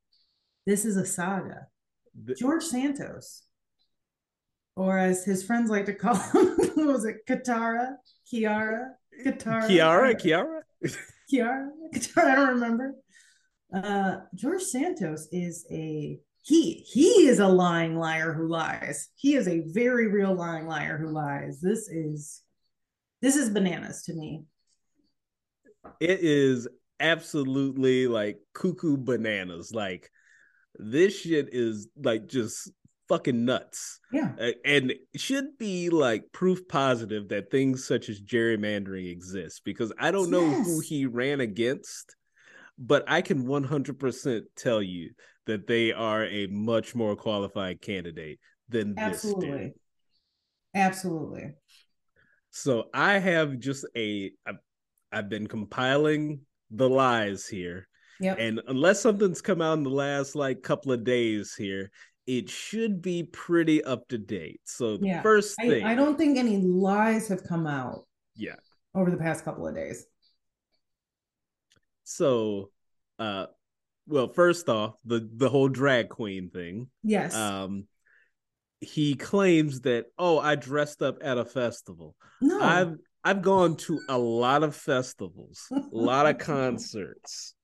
This is a saga. The- George Santos, or as his friends like to call him, was it Katara? Kiara? Katara? Kiara? Kiara? Kiara? Katara? I don't remember. Uh, George Santos is a he he is a lying liar who lies. He is a very real lying liar who lies. This is this is bananas to me it is absolutely like cuckoo bananas. Like this shit is like just fucking nuts. Yeah. And should be like proof positive that things such as gerrymandering exist because I don't know yes. who he ran against, but I can 100% tell you that they are a much more qualified candidate than Absolutely. this dude. Absolutely. So I have just a, a I've been compiling the lies here. Yep. And unless something's come out in the last like couple of days here, it should be pretty up to date. So the yeah. first thing I, I don't think any lies have come out. Yeah. Over the past couple of days. So uh well, first off, the the whole drag queen thing. Yes. Um he claims that oh, I dressed up at a festival. No. I've I've gone to a lot of festivals, a lot of concerts.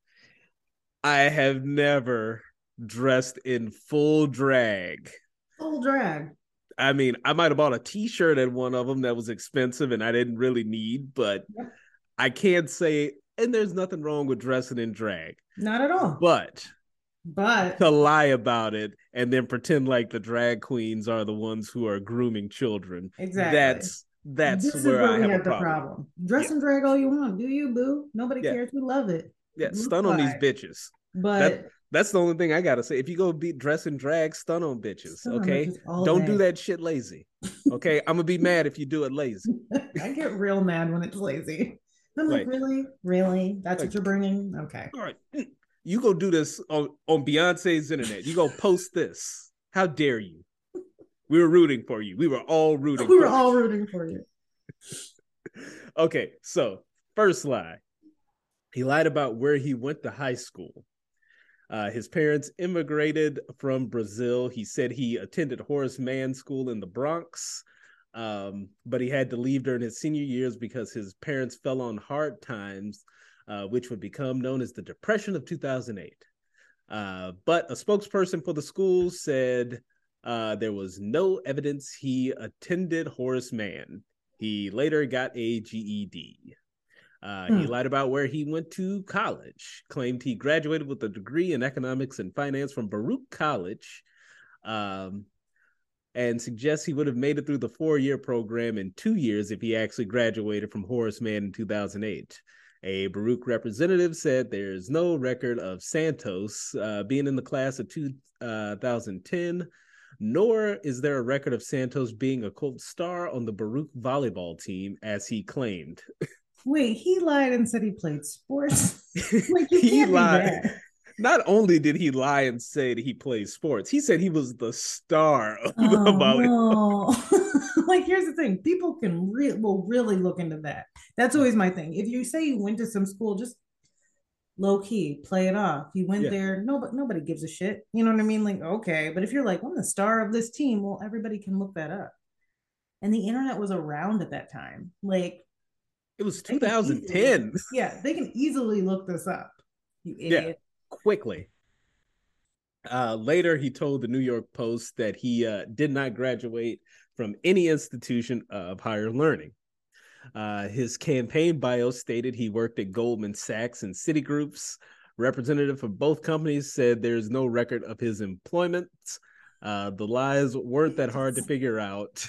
I have never dressed in full drag. Full drag. I mean, I might have bought a T-shirt at one of them that was expensive and I didn't really need, but Yep. I can't say. And there's nothing wrong with dressing in drag, Not at all. but But to lie about it and then pretend like the drag queens are the ones who are grooming children, exactly. that's that's this is where, I we have a have the problem. problem. Dress Yeah. and drag all you want. Do you, boo? Nobody Yeah. cares. We love it. Yeah, stun on these bitches. But That's the only thing I gotta say. If you go be dress and drag, stun on bitches. Stun on okay, bitches don't do that shit lazy. Okay, I'm gonna be mad if you do it lazy. I get real mad when it's lazy. I'm like, really, really? That's Like- what you're bringing? Okay. All right, mm, you go do this on on Beyonce's internet. You go post this. How dare you? We were rooting for you. We were all rooting. We for were you. all rooting for you. Okay, so first lie. He lied about where he went to high school. Uh, his parents immigrated from Brazil. He said he attended Horace Mann School in the Bronx, um, but he had to leave during his senior years because his parents fell on hard times, uh, which would become known as the Depression of 2008. Uh, but a spokesperson for the school said uh, there was no evidence he attended Horace Mann. He later got a GED. Uh, He Hmm. lied about where he went to college, claimed he graduated with a degree in economics and finance from Baruch College, um, and suggests he would have made it through the four year program in two years if he actually graduated from Horace Mann in 2008. A Baruch representative said there's no record of Santos uh, being in the class of 2010, nor is there a record of Santos being a cult star on the Baruch volleyball team, as he claimed. Wait, he lied and said he played sports. Like he lied. Not only did he lie and say that he plays sports, he said he was the star of the Oh, volleyball. no. like here's the thing people can re- will really look into that that's always my thing if you say you went to some school just low key play it off you went Yeah. there no but nobody gives a shit you know what i mean like okay but if you're like i'm the star of this team well everybody can look that up and the internet was around at that time like It was they 2010. easily- yeah they can easily look this up you Yeah. Quickly. Uh, later, he told the New York Post that he uh, did not graduate from any institution of higher learning. Uh, his campaign bio stated he worked at Goldman Sachs and Citigroup's. Representative for both companies said there's no record of his employment. Uh, the lies weren't that hard to figure out.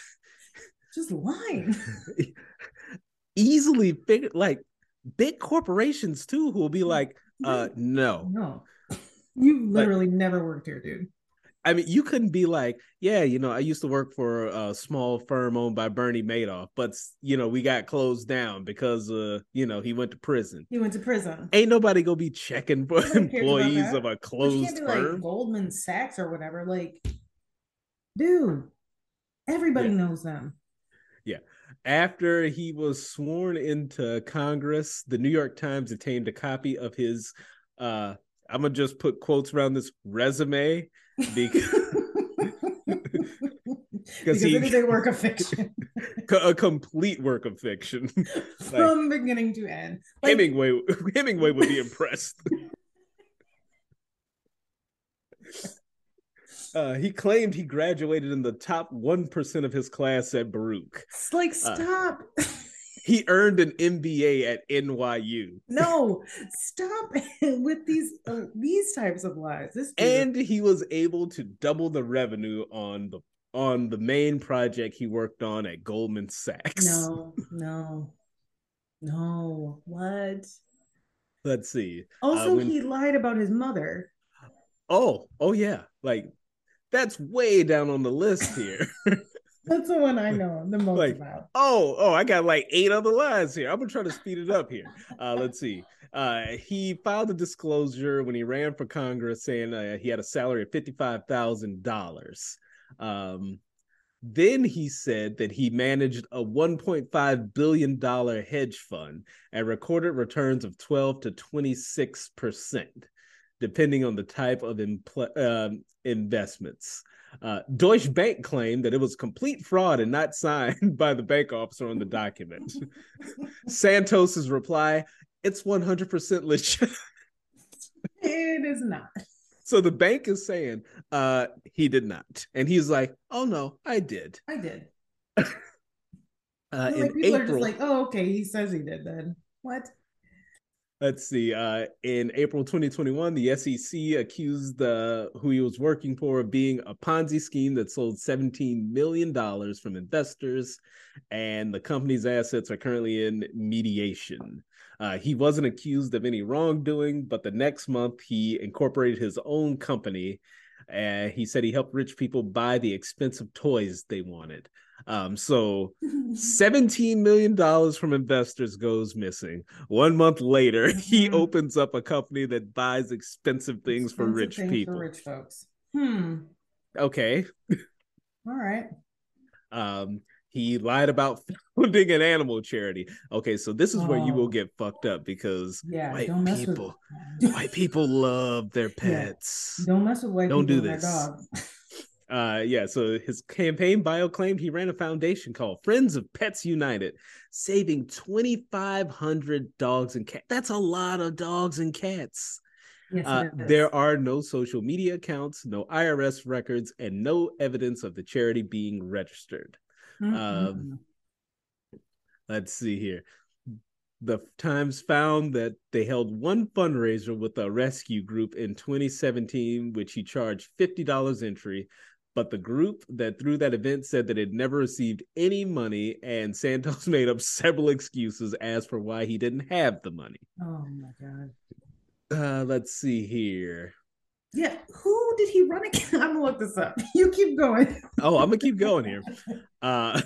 just lying Easily figure like big corporations too, who will be like, uh, no, no you literally never worked here dude I mean, you couldn't be like, yeah, you know, I used to work for a small firm owned by Bernie Madoff, but you know, we got closed down because uh, you know, he went to prison. he went to prison Ain't nobody gonna be checking for Nobody cares about employees of a closed firm. like Goldman Sachs or whatever. Like, dude, everybody Yeah. knows them. After he was sworn into Congress, the New York Times obtained a copy of his uh I'm gonna just put quotes around this resume because because he- it is a work of fiction a complete work of fiction. from beginning to end. Like, Hemingway Hemingway would be impressed. Uh, he claimed he graduated in the top 1% of his class at Baruch. it's like, stop. He earned an MBA at NYU. no, stop with these uh, these types of lies. This dude- And he was able to double the revenue on the on the main project he worked on at Goldman Sachs. no, no, no. What? Let's see. Also, when- he lied about his mother. Oh, oh yeah. Like that's way down on the list here. That's the one I know the most Like, about. Oh, oh, I got like eight other lines here. I'm gonna try to speed it up here. Uh, let's see. Uh, he filed a disclosure when he ran for Congress, saying uh, he had a salary of fifty-five thousand dollars. Um, then he said that he managed a 1.5 billion dollar hedge fund and recorded returns of 12 to 26 percent, depending on the type of impl- um, investments. Uh, Deutsche Bank claimed that it was complete fraud and not signed by the bank officer on the document. Santos's reply: "It's 100% legit." It is not. so the bank is saying uh he did not. And he's like, "Oh no, I did." I did. Uh Like, in people are just April, like, oh, okay, he says he did then. What? Let's see, uh in April 2021, the SEC accused uh who he was working for of being a Ponzi scheme that sold 17 million dollars from investors and the company's assets are currently in mediation. Uh, he wasn't accused of any wrongdoing, but the next month he incorporated his own company. And he said he helped rich people buy the expensive toys they wanted. Um, so $17 million from investors goes missing. One month later, he Mhm. opens up a company that buys expensive things for rich things people. For rich folks. Hmm. Okay. All right. Um, he lied about founding an animal charity. Okay, so this is where you will Oh. get fucked up because Yeah. white people, with white people love their pets. Don't mess with white Don't do this. Uh, yeah, so his campaign bio claimed he ran a foundation called Friends of Pets United, saving 2,500 dogs and cats. That's a lot of dogs and cats. Yes, Uh, there are no social media accounts, no IRS records, and no evidence of the charity being registered. Mm-mm. um, Let's see here. The Times found that they held one fundraiser with a rescue group in 2017, which he charged $50 entry. But the group that threw that event said that it never received any money, and Santos made up several excuses as for why he didn't have the money. oh my god. Uh, let's see here. Yeah. Who did he run against? I'm gonna look this up. You keep going. Oh, I'm gonna keep going here. Uh,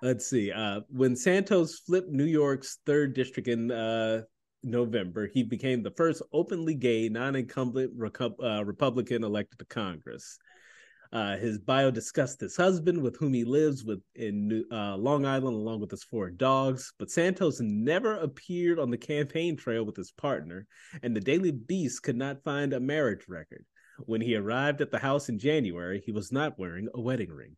let's see. Uh, when Santos flipped New York's third district in uh, November, he became the first openly gay, non-incumbent Recu- uh, Republican elected to Congress. Uh, his bio discussed his husband, with whom he lives with in uh, Long Island, along with his four dogs. But Santos never appeared on the campaign trail with his partner, and the Daily Beast could not find a marriage record. When he arrived at the house in January, he was not wearing a wedding ring.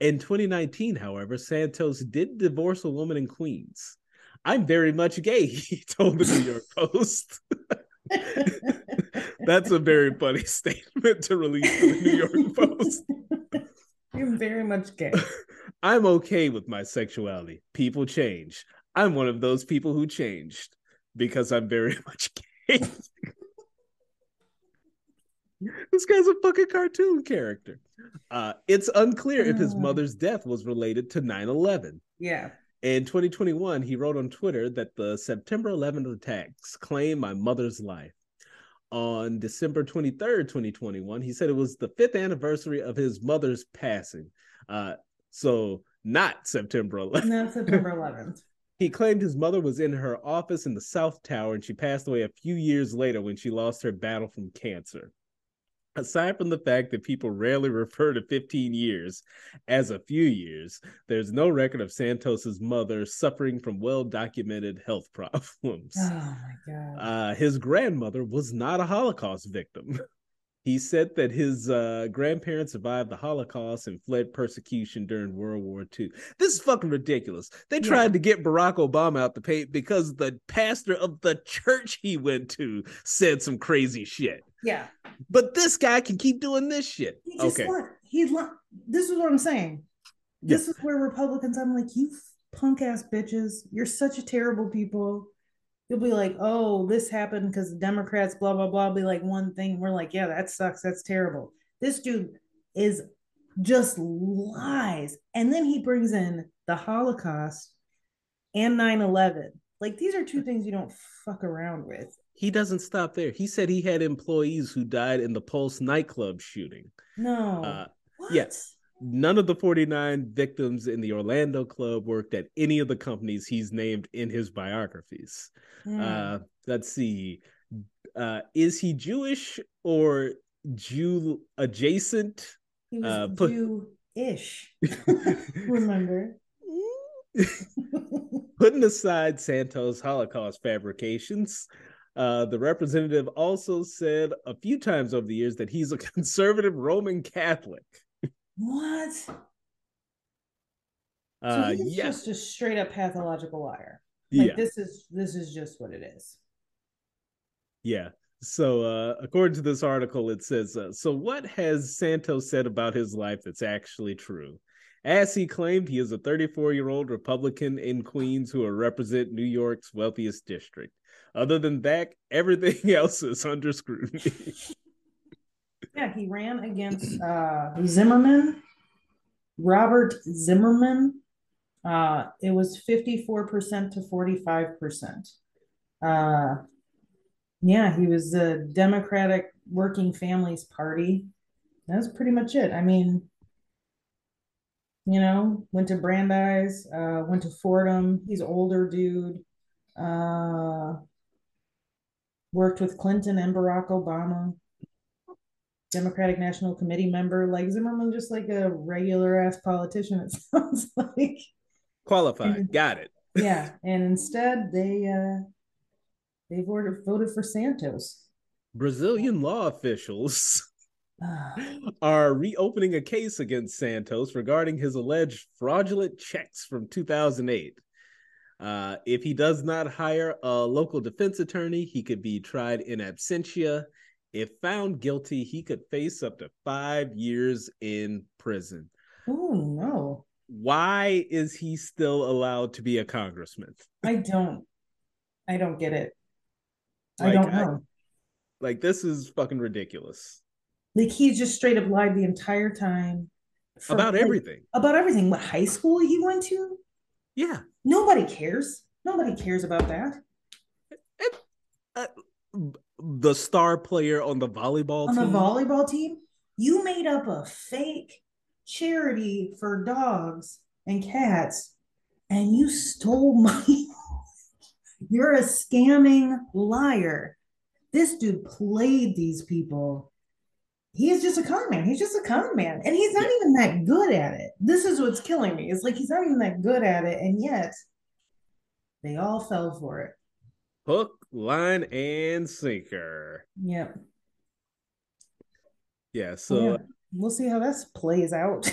In 2019, however, Santos did divorce a woman in Queens. I'm very much gay, he told the New York Post. That's a very funny statement to release to the New York Post. You're very much gay. I'm okay with my sexuality. People change. I'm one of those people who changed because I'm very much gay. this guy's a fucking cartoon character. Uh, it's unclear if his Uh. mother's death was related to 9 11. Yeah. In 2021, he wrote on Twitter that the September 11th attacks claimed my mother's life. On December 23rd, 2021, he said it was the fifth anniversary of his mother's passing. Uh, so, not September 11th. And September 11th. He claimed his mother was in her office in the South Tower and she passed away a few years later when she lost her battle from cancer. Aside from the fact that people rarely refer to 15 years as a few years, there's no record of Santos's mother suffering from well documented health problems. Oh my god. Uh, his grandmother was not a Holocaust victim. He said that his uh, grandparents survived the Holocaust and fled persecution during World War II. This is fucking ridiculous. They Yeah. tried to get Barack Obama out the paint because the pastor of the church he went to said some crazy shit. Yeah. But this guy can keep doing this shit. He just Okay. want he lo- this is what I'm saying. This is where Republicans, I'm like, you punk ass bitches, you're such a terrible people. You'll be like, oh, this happened because the Democrats, blah, blah, blah, be like one thing. We're like, yeah, that sucks. That's terrible. This dude is just lies. And then he brings in the Holocaust and 9 11. Like, these are two things you don't fuck around with. He doesn't stop there. He said he had employees who died in the Pulse nightclub shooting. No. Uh, yes. None of the 49 victims in the Orlando club worked at any of the companies he's named in his biographies. Hmm. Uh, let's see. Uh, is he Jewish or Jew adjacent? he was uh, put- Jew-ish. Remember? Putting aside Santos Holocaust fabrications, uh, the representative also said a few times over the years that he's a conservative Roman Catholic. what? So Uh, he's just a straight up pathological liar. Like yeah, this is this is just what it is. yeah. So, uh, according to this article, it says, uh, "So what has Santos said about his life that's actually true?" As he claimed, he is a 34 year old Republican in Queens who will represent New York's wealthiest district. Other than that, everything else is under scrutiny. yeah, he ran against uh, Zimmerman, Robert Zimmerman. Uh, it was 54% to 45%. Uh, yeah, he was the Democratic Working Families Party. That's pretty much it. I mean, you know, went to Brandeis, uh, went to Fordham. He's older dude. Uh, worked with Clinton and Barack Obama. Democratic National Committee member. Like Zimmerman, just like a regular ass politician. It sounds like qualified. And, Got it. yeah, and instead they uh, they voted voted for Santos. Brazilian law officials are reopening a case against Santos regarding his alleged fraudulent checks from 2008. Uh, if he does not hire a local defense attorney, he could be tried in absentia. If found guilty, he could face up to five years in prison. Oh, no. Why is he still allowed to be a congressman? I don't. I don't get it. Like, I don't know. I, like, this is fucking ridiculous. Like he just straight up lied the entire time for, about like, everything. About everything. What high school he went to? Yeah. Nobody cares. Nobody cares about that. It, uh, the star player on the volleyball on team. the volleyball team, you made up a fake charity for dogs and cats, and you stole money. You're a scamming liar. This dude played these people he is just a con man. He's just a con man. And he's not yeah. even that good at it. This is what's killing me. It's like he's not even that good at it. And yet they all fell for it. Hook, line, and sinker. Yep. Yeah. So yeah. we'll see how this plays out.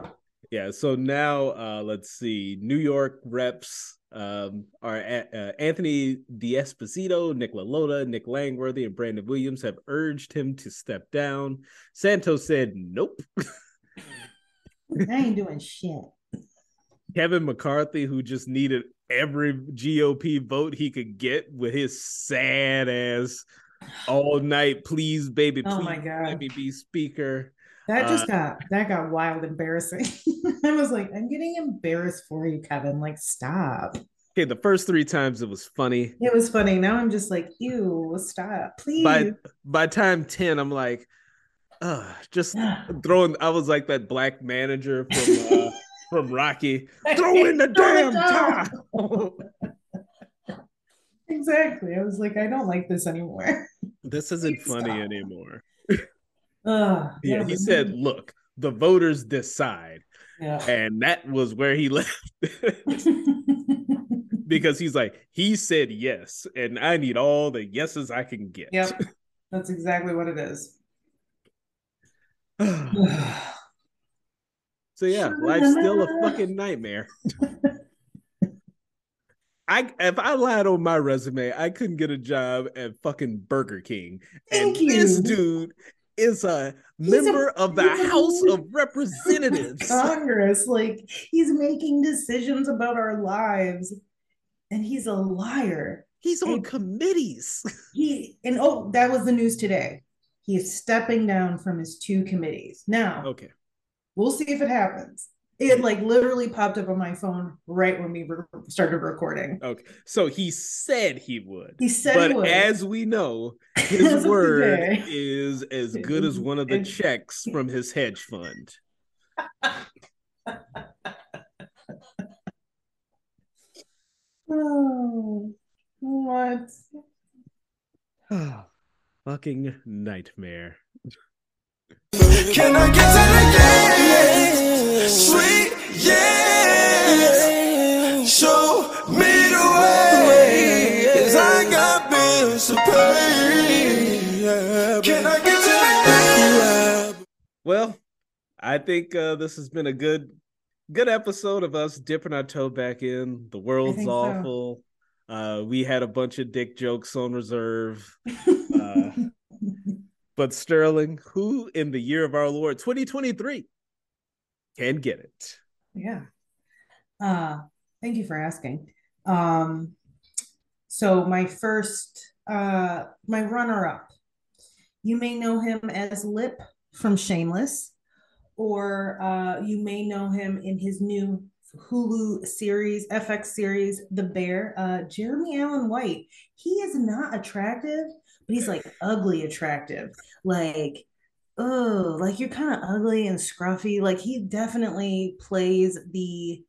yeah. So now uh let's see. New York reps um, are uh, Anthony D'Esposito, Nick LaLota, Nick Langworthy, and Brandon Williams have urged him to step down. Santos said, "Nope." I ain't doing shit. Kevin McCarthy, who just needed every GOP vote he could get with his sad ass all night, please, baby, please, oh my God. let me be speaker. That just uh, got that got wild embarrassing. I was like, I'm getting embarrassed for you, Kevin. Like, stop. Okay, the first three times it was funny. It was funny. Now I'm just like, ew, stop, please. By by time 10, I'm like, uh, just throwing I was like that black manager from uh, from Rocky. Throw in the damn towel. exactly. I was like, I don't like this anymore. This isn't funny stop. anymore. Uh, yeah, yeah, he said, "Look, the voters decide," yeah. and that was where he left because he's like, he said yes, and I need all the yeses I can get. Yep, that's exactly what it is. so yeah, life's still a fucking nightmare. I if I lied on my resume, I couldn't get a job at fucking Burger King. Thank and you. this dude is a he's member a, of the House a, of Representatives. Congress. Like he's making decisions about our lives. And he's a liar. He's on and committees. He and oh, that was the news today. He is stepping down from his two committees. Now, okay. We'll see if it happens. It like literally popped up on my phone right when we re- started recording. Okay, so he said he would. He said, but he would. as we know, his word is as good as one of the checks from his hedge fund. oh, what? Fucking nightmare. Can I get to the game? Sweet, yeah. Show me the way. Cause I got bills to pay. Can I get to the Well, I think uh, this has been a good good episode of us dipping our toe back in. The world's awful. So. Uh, we had a bunch of dick jokes on reserve. Uh, but Sterling, who in the year of our Lord 2023 can get it? Yeah. Uh, thank you for asking. Um, so my first, uh, my runner-up, you may know him as Lip from Shameless, or uh, you may know him in his new Hulu series, FX series, The Bear. Uh, Jeremy Allen White. He is not attractive, but he's like ugly attractive. Like, oh, like you're kind of ugly and scruffy. Like he definitely plays the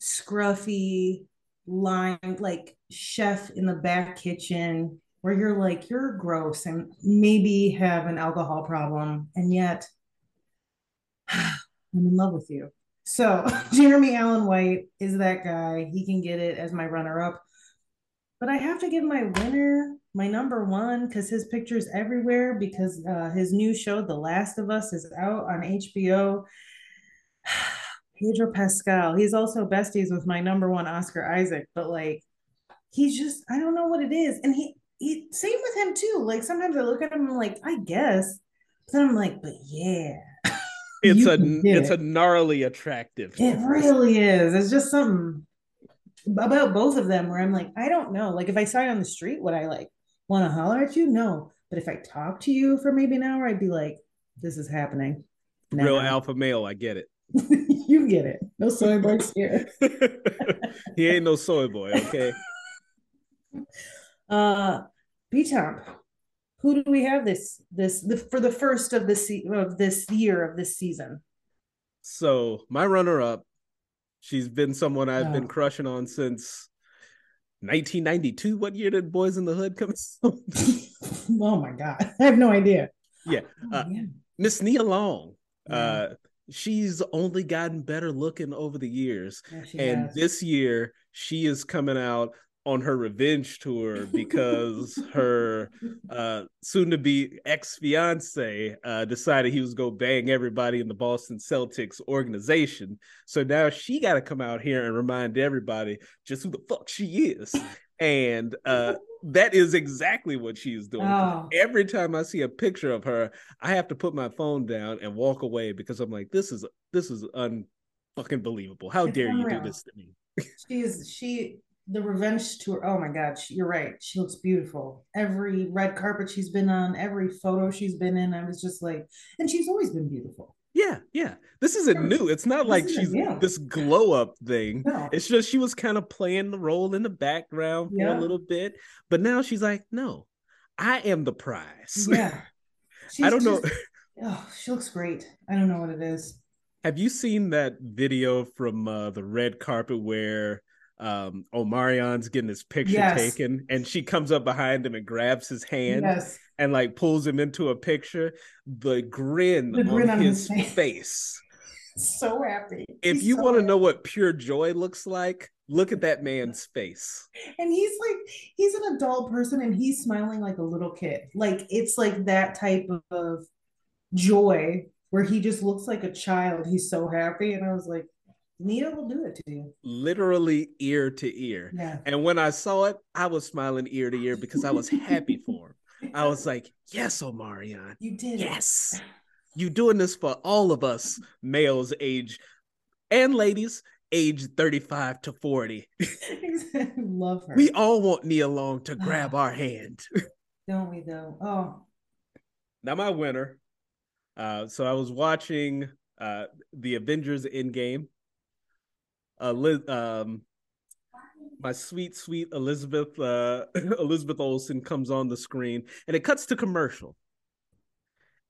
scruffy line, like chef in the back kitchen, where you're like, you're gross and maybe have an alcohol problem, and yet I'm in love with you. So Jeremy Allen White is that guy. He can get it as my runner up. But I have to give my winner, my number one, because his picture's everywhere because uh, his new show, The Last of Us, is out on HBO. Pedro Pascal. He's also besties with my number one Oscar Isaac, but like he's just I don't know what it is. And he, he same with him too. Like sometimes I look at him I'm like, I guess. But then I'm like, but yeah. It's a it's it. a gnarly attractive. It really is. It's just something about both of them where I'm like, I don't know. Like if I saw you on the street, would I like want to holler at you? No. But if I talk to you for maybe an hour, I'd be like, this is happening. Real alpha male, I get it. you get it. No soy boys here. he ain't no soy boy, okay? Uh B Top. Who do we have this this the, for the first of this of this year of this season? So my runner up, she's been someone I've been Oh. crushing on since 1992. What year did Boyz n the Hood come out? oh my god. I have no idea. Yeah, Oh, uh. Miss Nia Long. Yeah. Uh, she's only gotten better looking over the years. Yeah, and has. this year she is coming out on her revenge tour because her uh soon to be ex-fiance uh decided he was going to bang everybody in the Boston Celtics organization. So now she got to come out here and remind everybody just who the fuck she is. And uh that is exactly what she is doing. Oh. every time I see a picture of her I have to put my phone down and walk away because I'm like this is this is un fucking believable. How It's dare you do this to me? She is she the revenge tour. Oh my god, she, you're right. She looks beautiful. Every red carpet she's been on, every photo she's been in, I was just like, and she's always been beautiful. Yeah, yeah. This isn't new. It's not like she's new. this glow up thing. No. It's just she was kind of playing the role in the background for Yeah. a little bit, but now she's like, no, I am the prize. Yeah. I don't know. Oh, she looks great. I don't know what it is. Have you seen that video from uh, the red carpet where um Omarion's getting his picture Yes. taken and she comes up behind him and grabs his hand Yes. and like pulls him into a picture? The grin, The grin on, on his his face. face. So happy. If He's you so want to know what pure joy looks like, look at that man's face. and he's like he's an adult person and he's smiling like a little kid like it's like that type of joy where he just looks like a child he's so happy and i was like Nia will do it to you Literally ear to ear. yeah And when I saw it, I was smiling ear to ear because I was happy for him. I was like, yes, Omarion. you did it. Yes. You doing this for all of us males age and ladies age 35 to 40. love her We all want Nia Long to grab our hand. don't we though oh now my winner. Uh, so I was watching uh, the Avengers Endgame. Uh, Liz, um, my sweet, sweet Elizabeth uh, Elizabeth Olsen comes on the screen, and it cuts to commercial.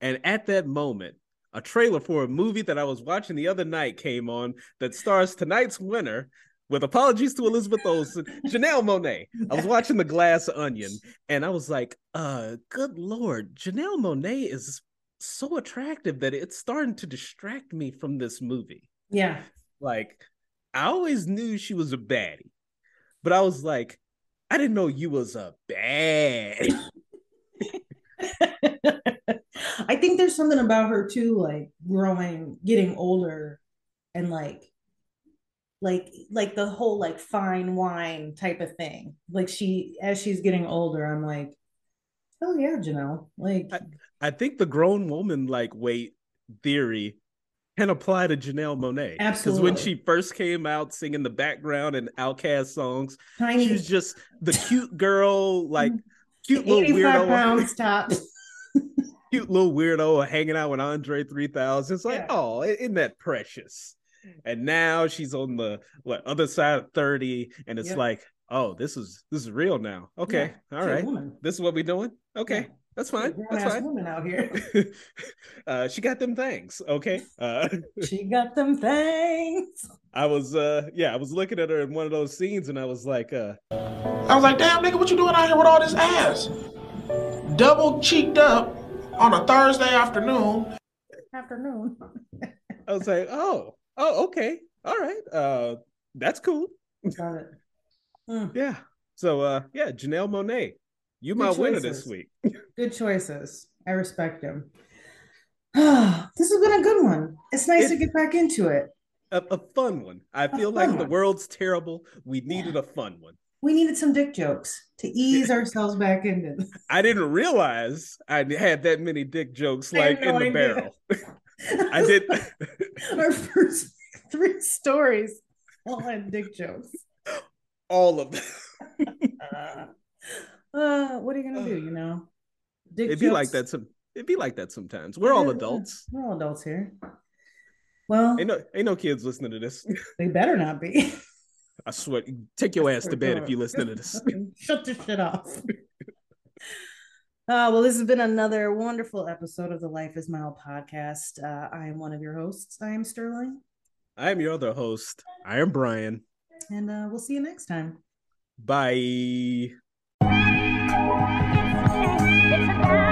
And at that moment, a trailer for a movie that I was watching the other night came on that stars tonight's winner. With apologies to Elizabeth Olsen, Janelle Monáe. I was watching The Glass Onion, and I was like, "Uh, good lord, Janelle Monáe is so attractive that it's starting to distract me from this movie." yeah Like, I always knew she was a baddie, but I was like, I didn't know you was a bad. i think there's something about her too like growing getting older and like like like the whole like fine wine type of thing. Like she as she's getting older, I'm like, oh yeah, Janelle. Like I, I think the grown woman like weight theory can apply to Janelle Monáe. Because when she first came out singing the background and OutKast songs, tiny she was just the cute girl, like cute little weirdo, pounds cute little weirdo hanging out with Andre 3000. It's like, Yeah. oh, isn't that precious? And now she's on the what other side of 30, and it's like, oh, this is this is real now. Okay, Yeah, all right. This is what we're doing. Okay. That's fine. Grown That's fine. woman out here. uh, she got them things. Okay. Uh, she got them things. I was, uh, yeah, I was looking at her in one of those scenes, and I was like, uh, I was like, damn, nigga, what you doing out here with all this ass? Double cheeked up on a Thursday afternoon. Afternoon. I was like, oh, oh, okay, all right, uh, that's cool. Got it. Mm, Yeah. So, uh, yeah, Janelle Monáe, you my winner this week. good choices. I respect him. this has been a good one. It's nice to get back into it. A, a fun one. I feel like fun the world's terrible. We needed a fun one. We needed some dick jokes to ease ourselves back into this. I didn't realize I had that many dick jokes like no in the idea. barrel. I did. Our first three stories all had dick jokes. all of them. Uh, uh, what are you gonna do? You know, dick It'd be like that. Some. It'd be like that sometimes. We're all adults. We're all adults here. Well, Ain't no, ain't no kids listening to this. they better not be. I swear. Take your ass to bed if you listen to this. Shut this shit off. Uh, well, this has been another wonderful episode of the Life is Mile podcast. Uh, I am one of your hosts. I am Sterling, I am your other host. I am Brian. and uh, we'll see you next time. Bye. It's a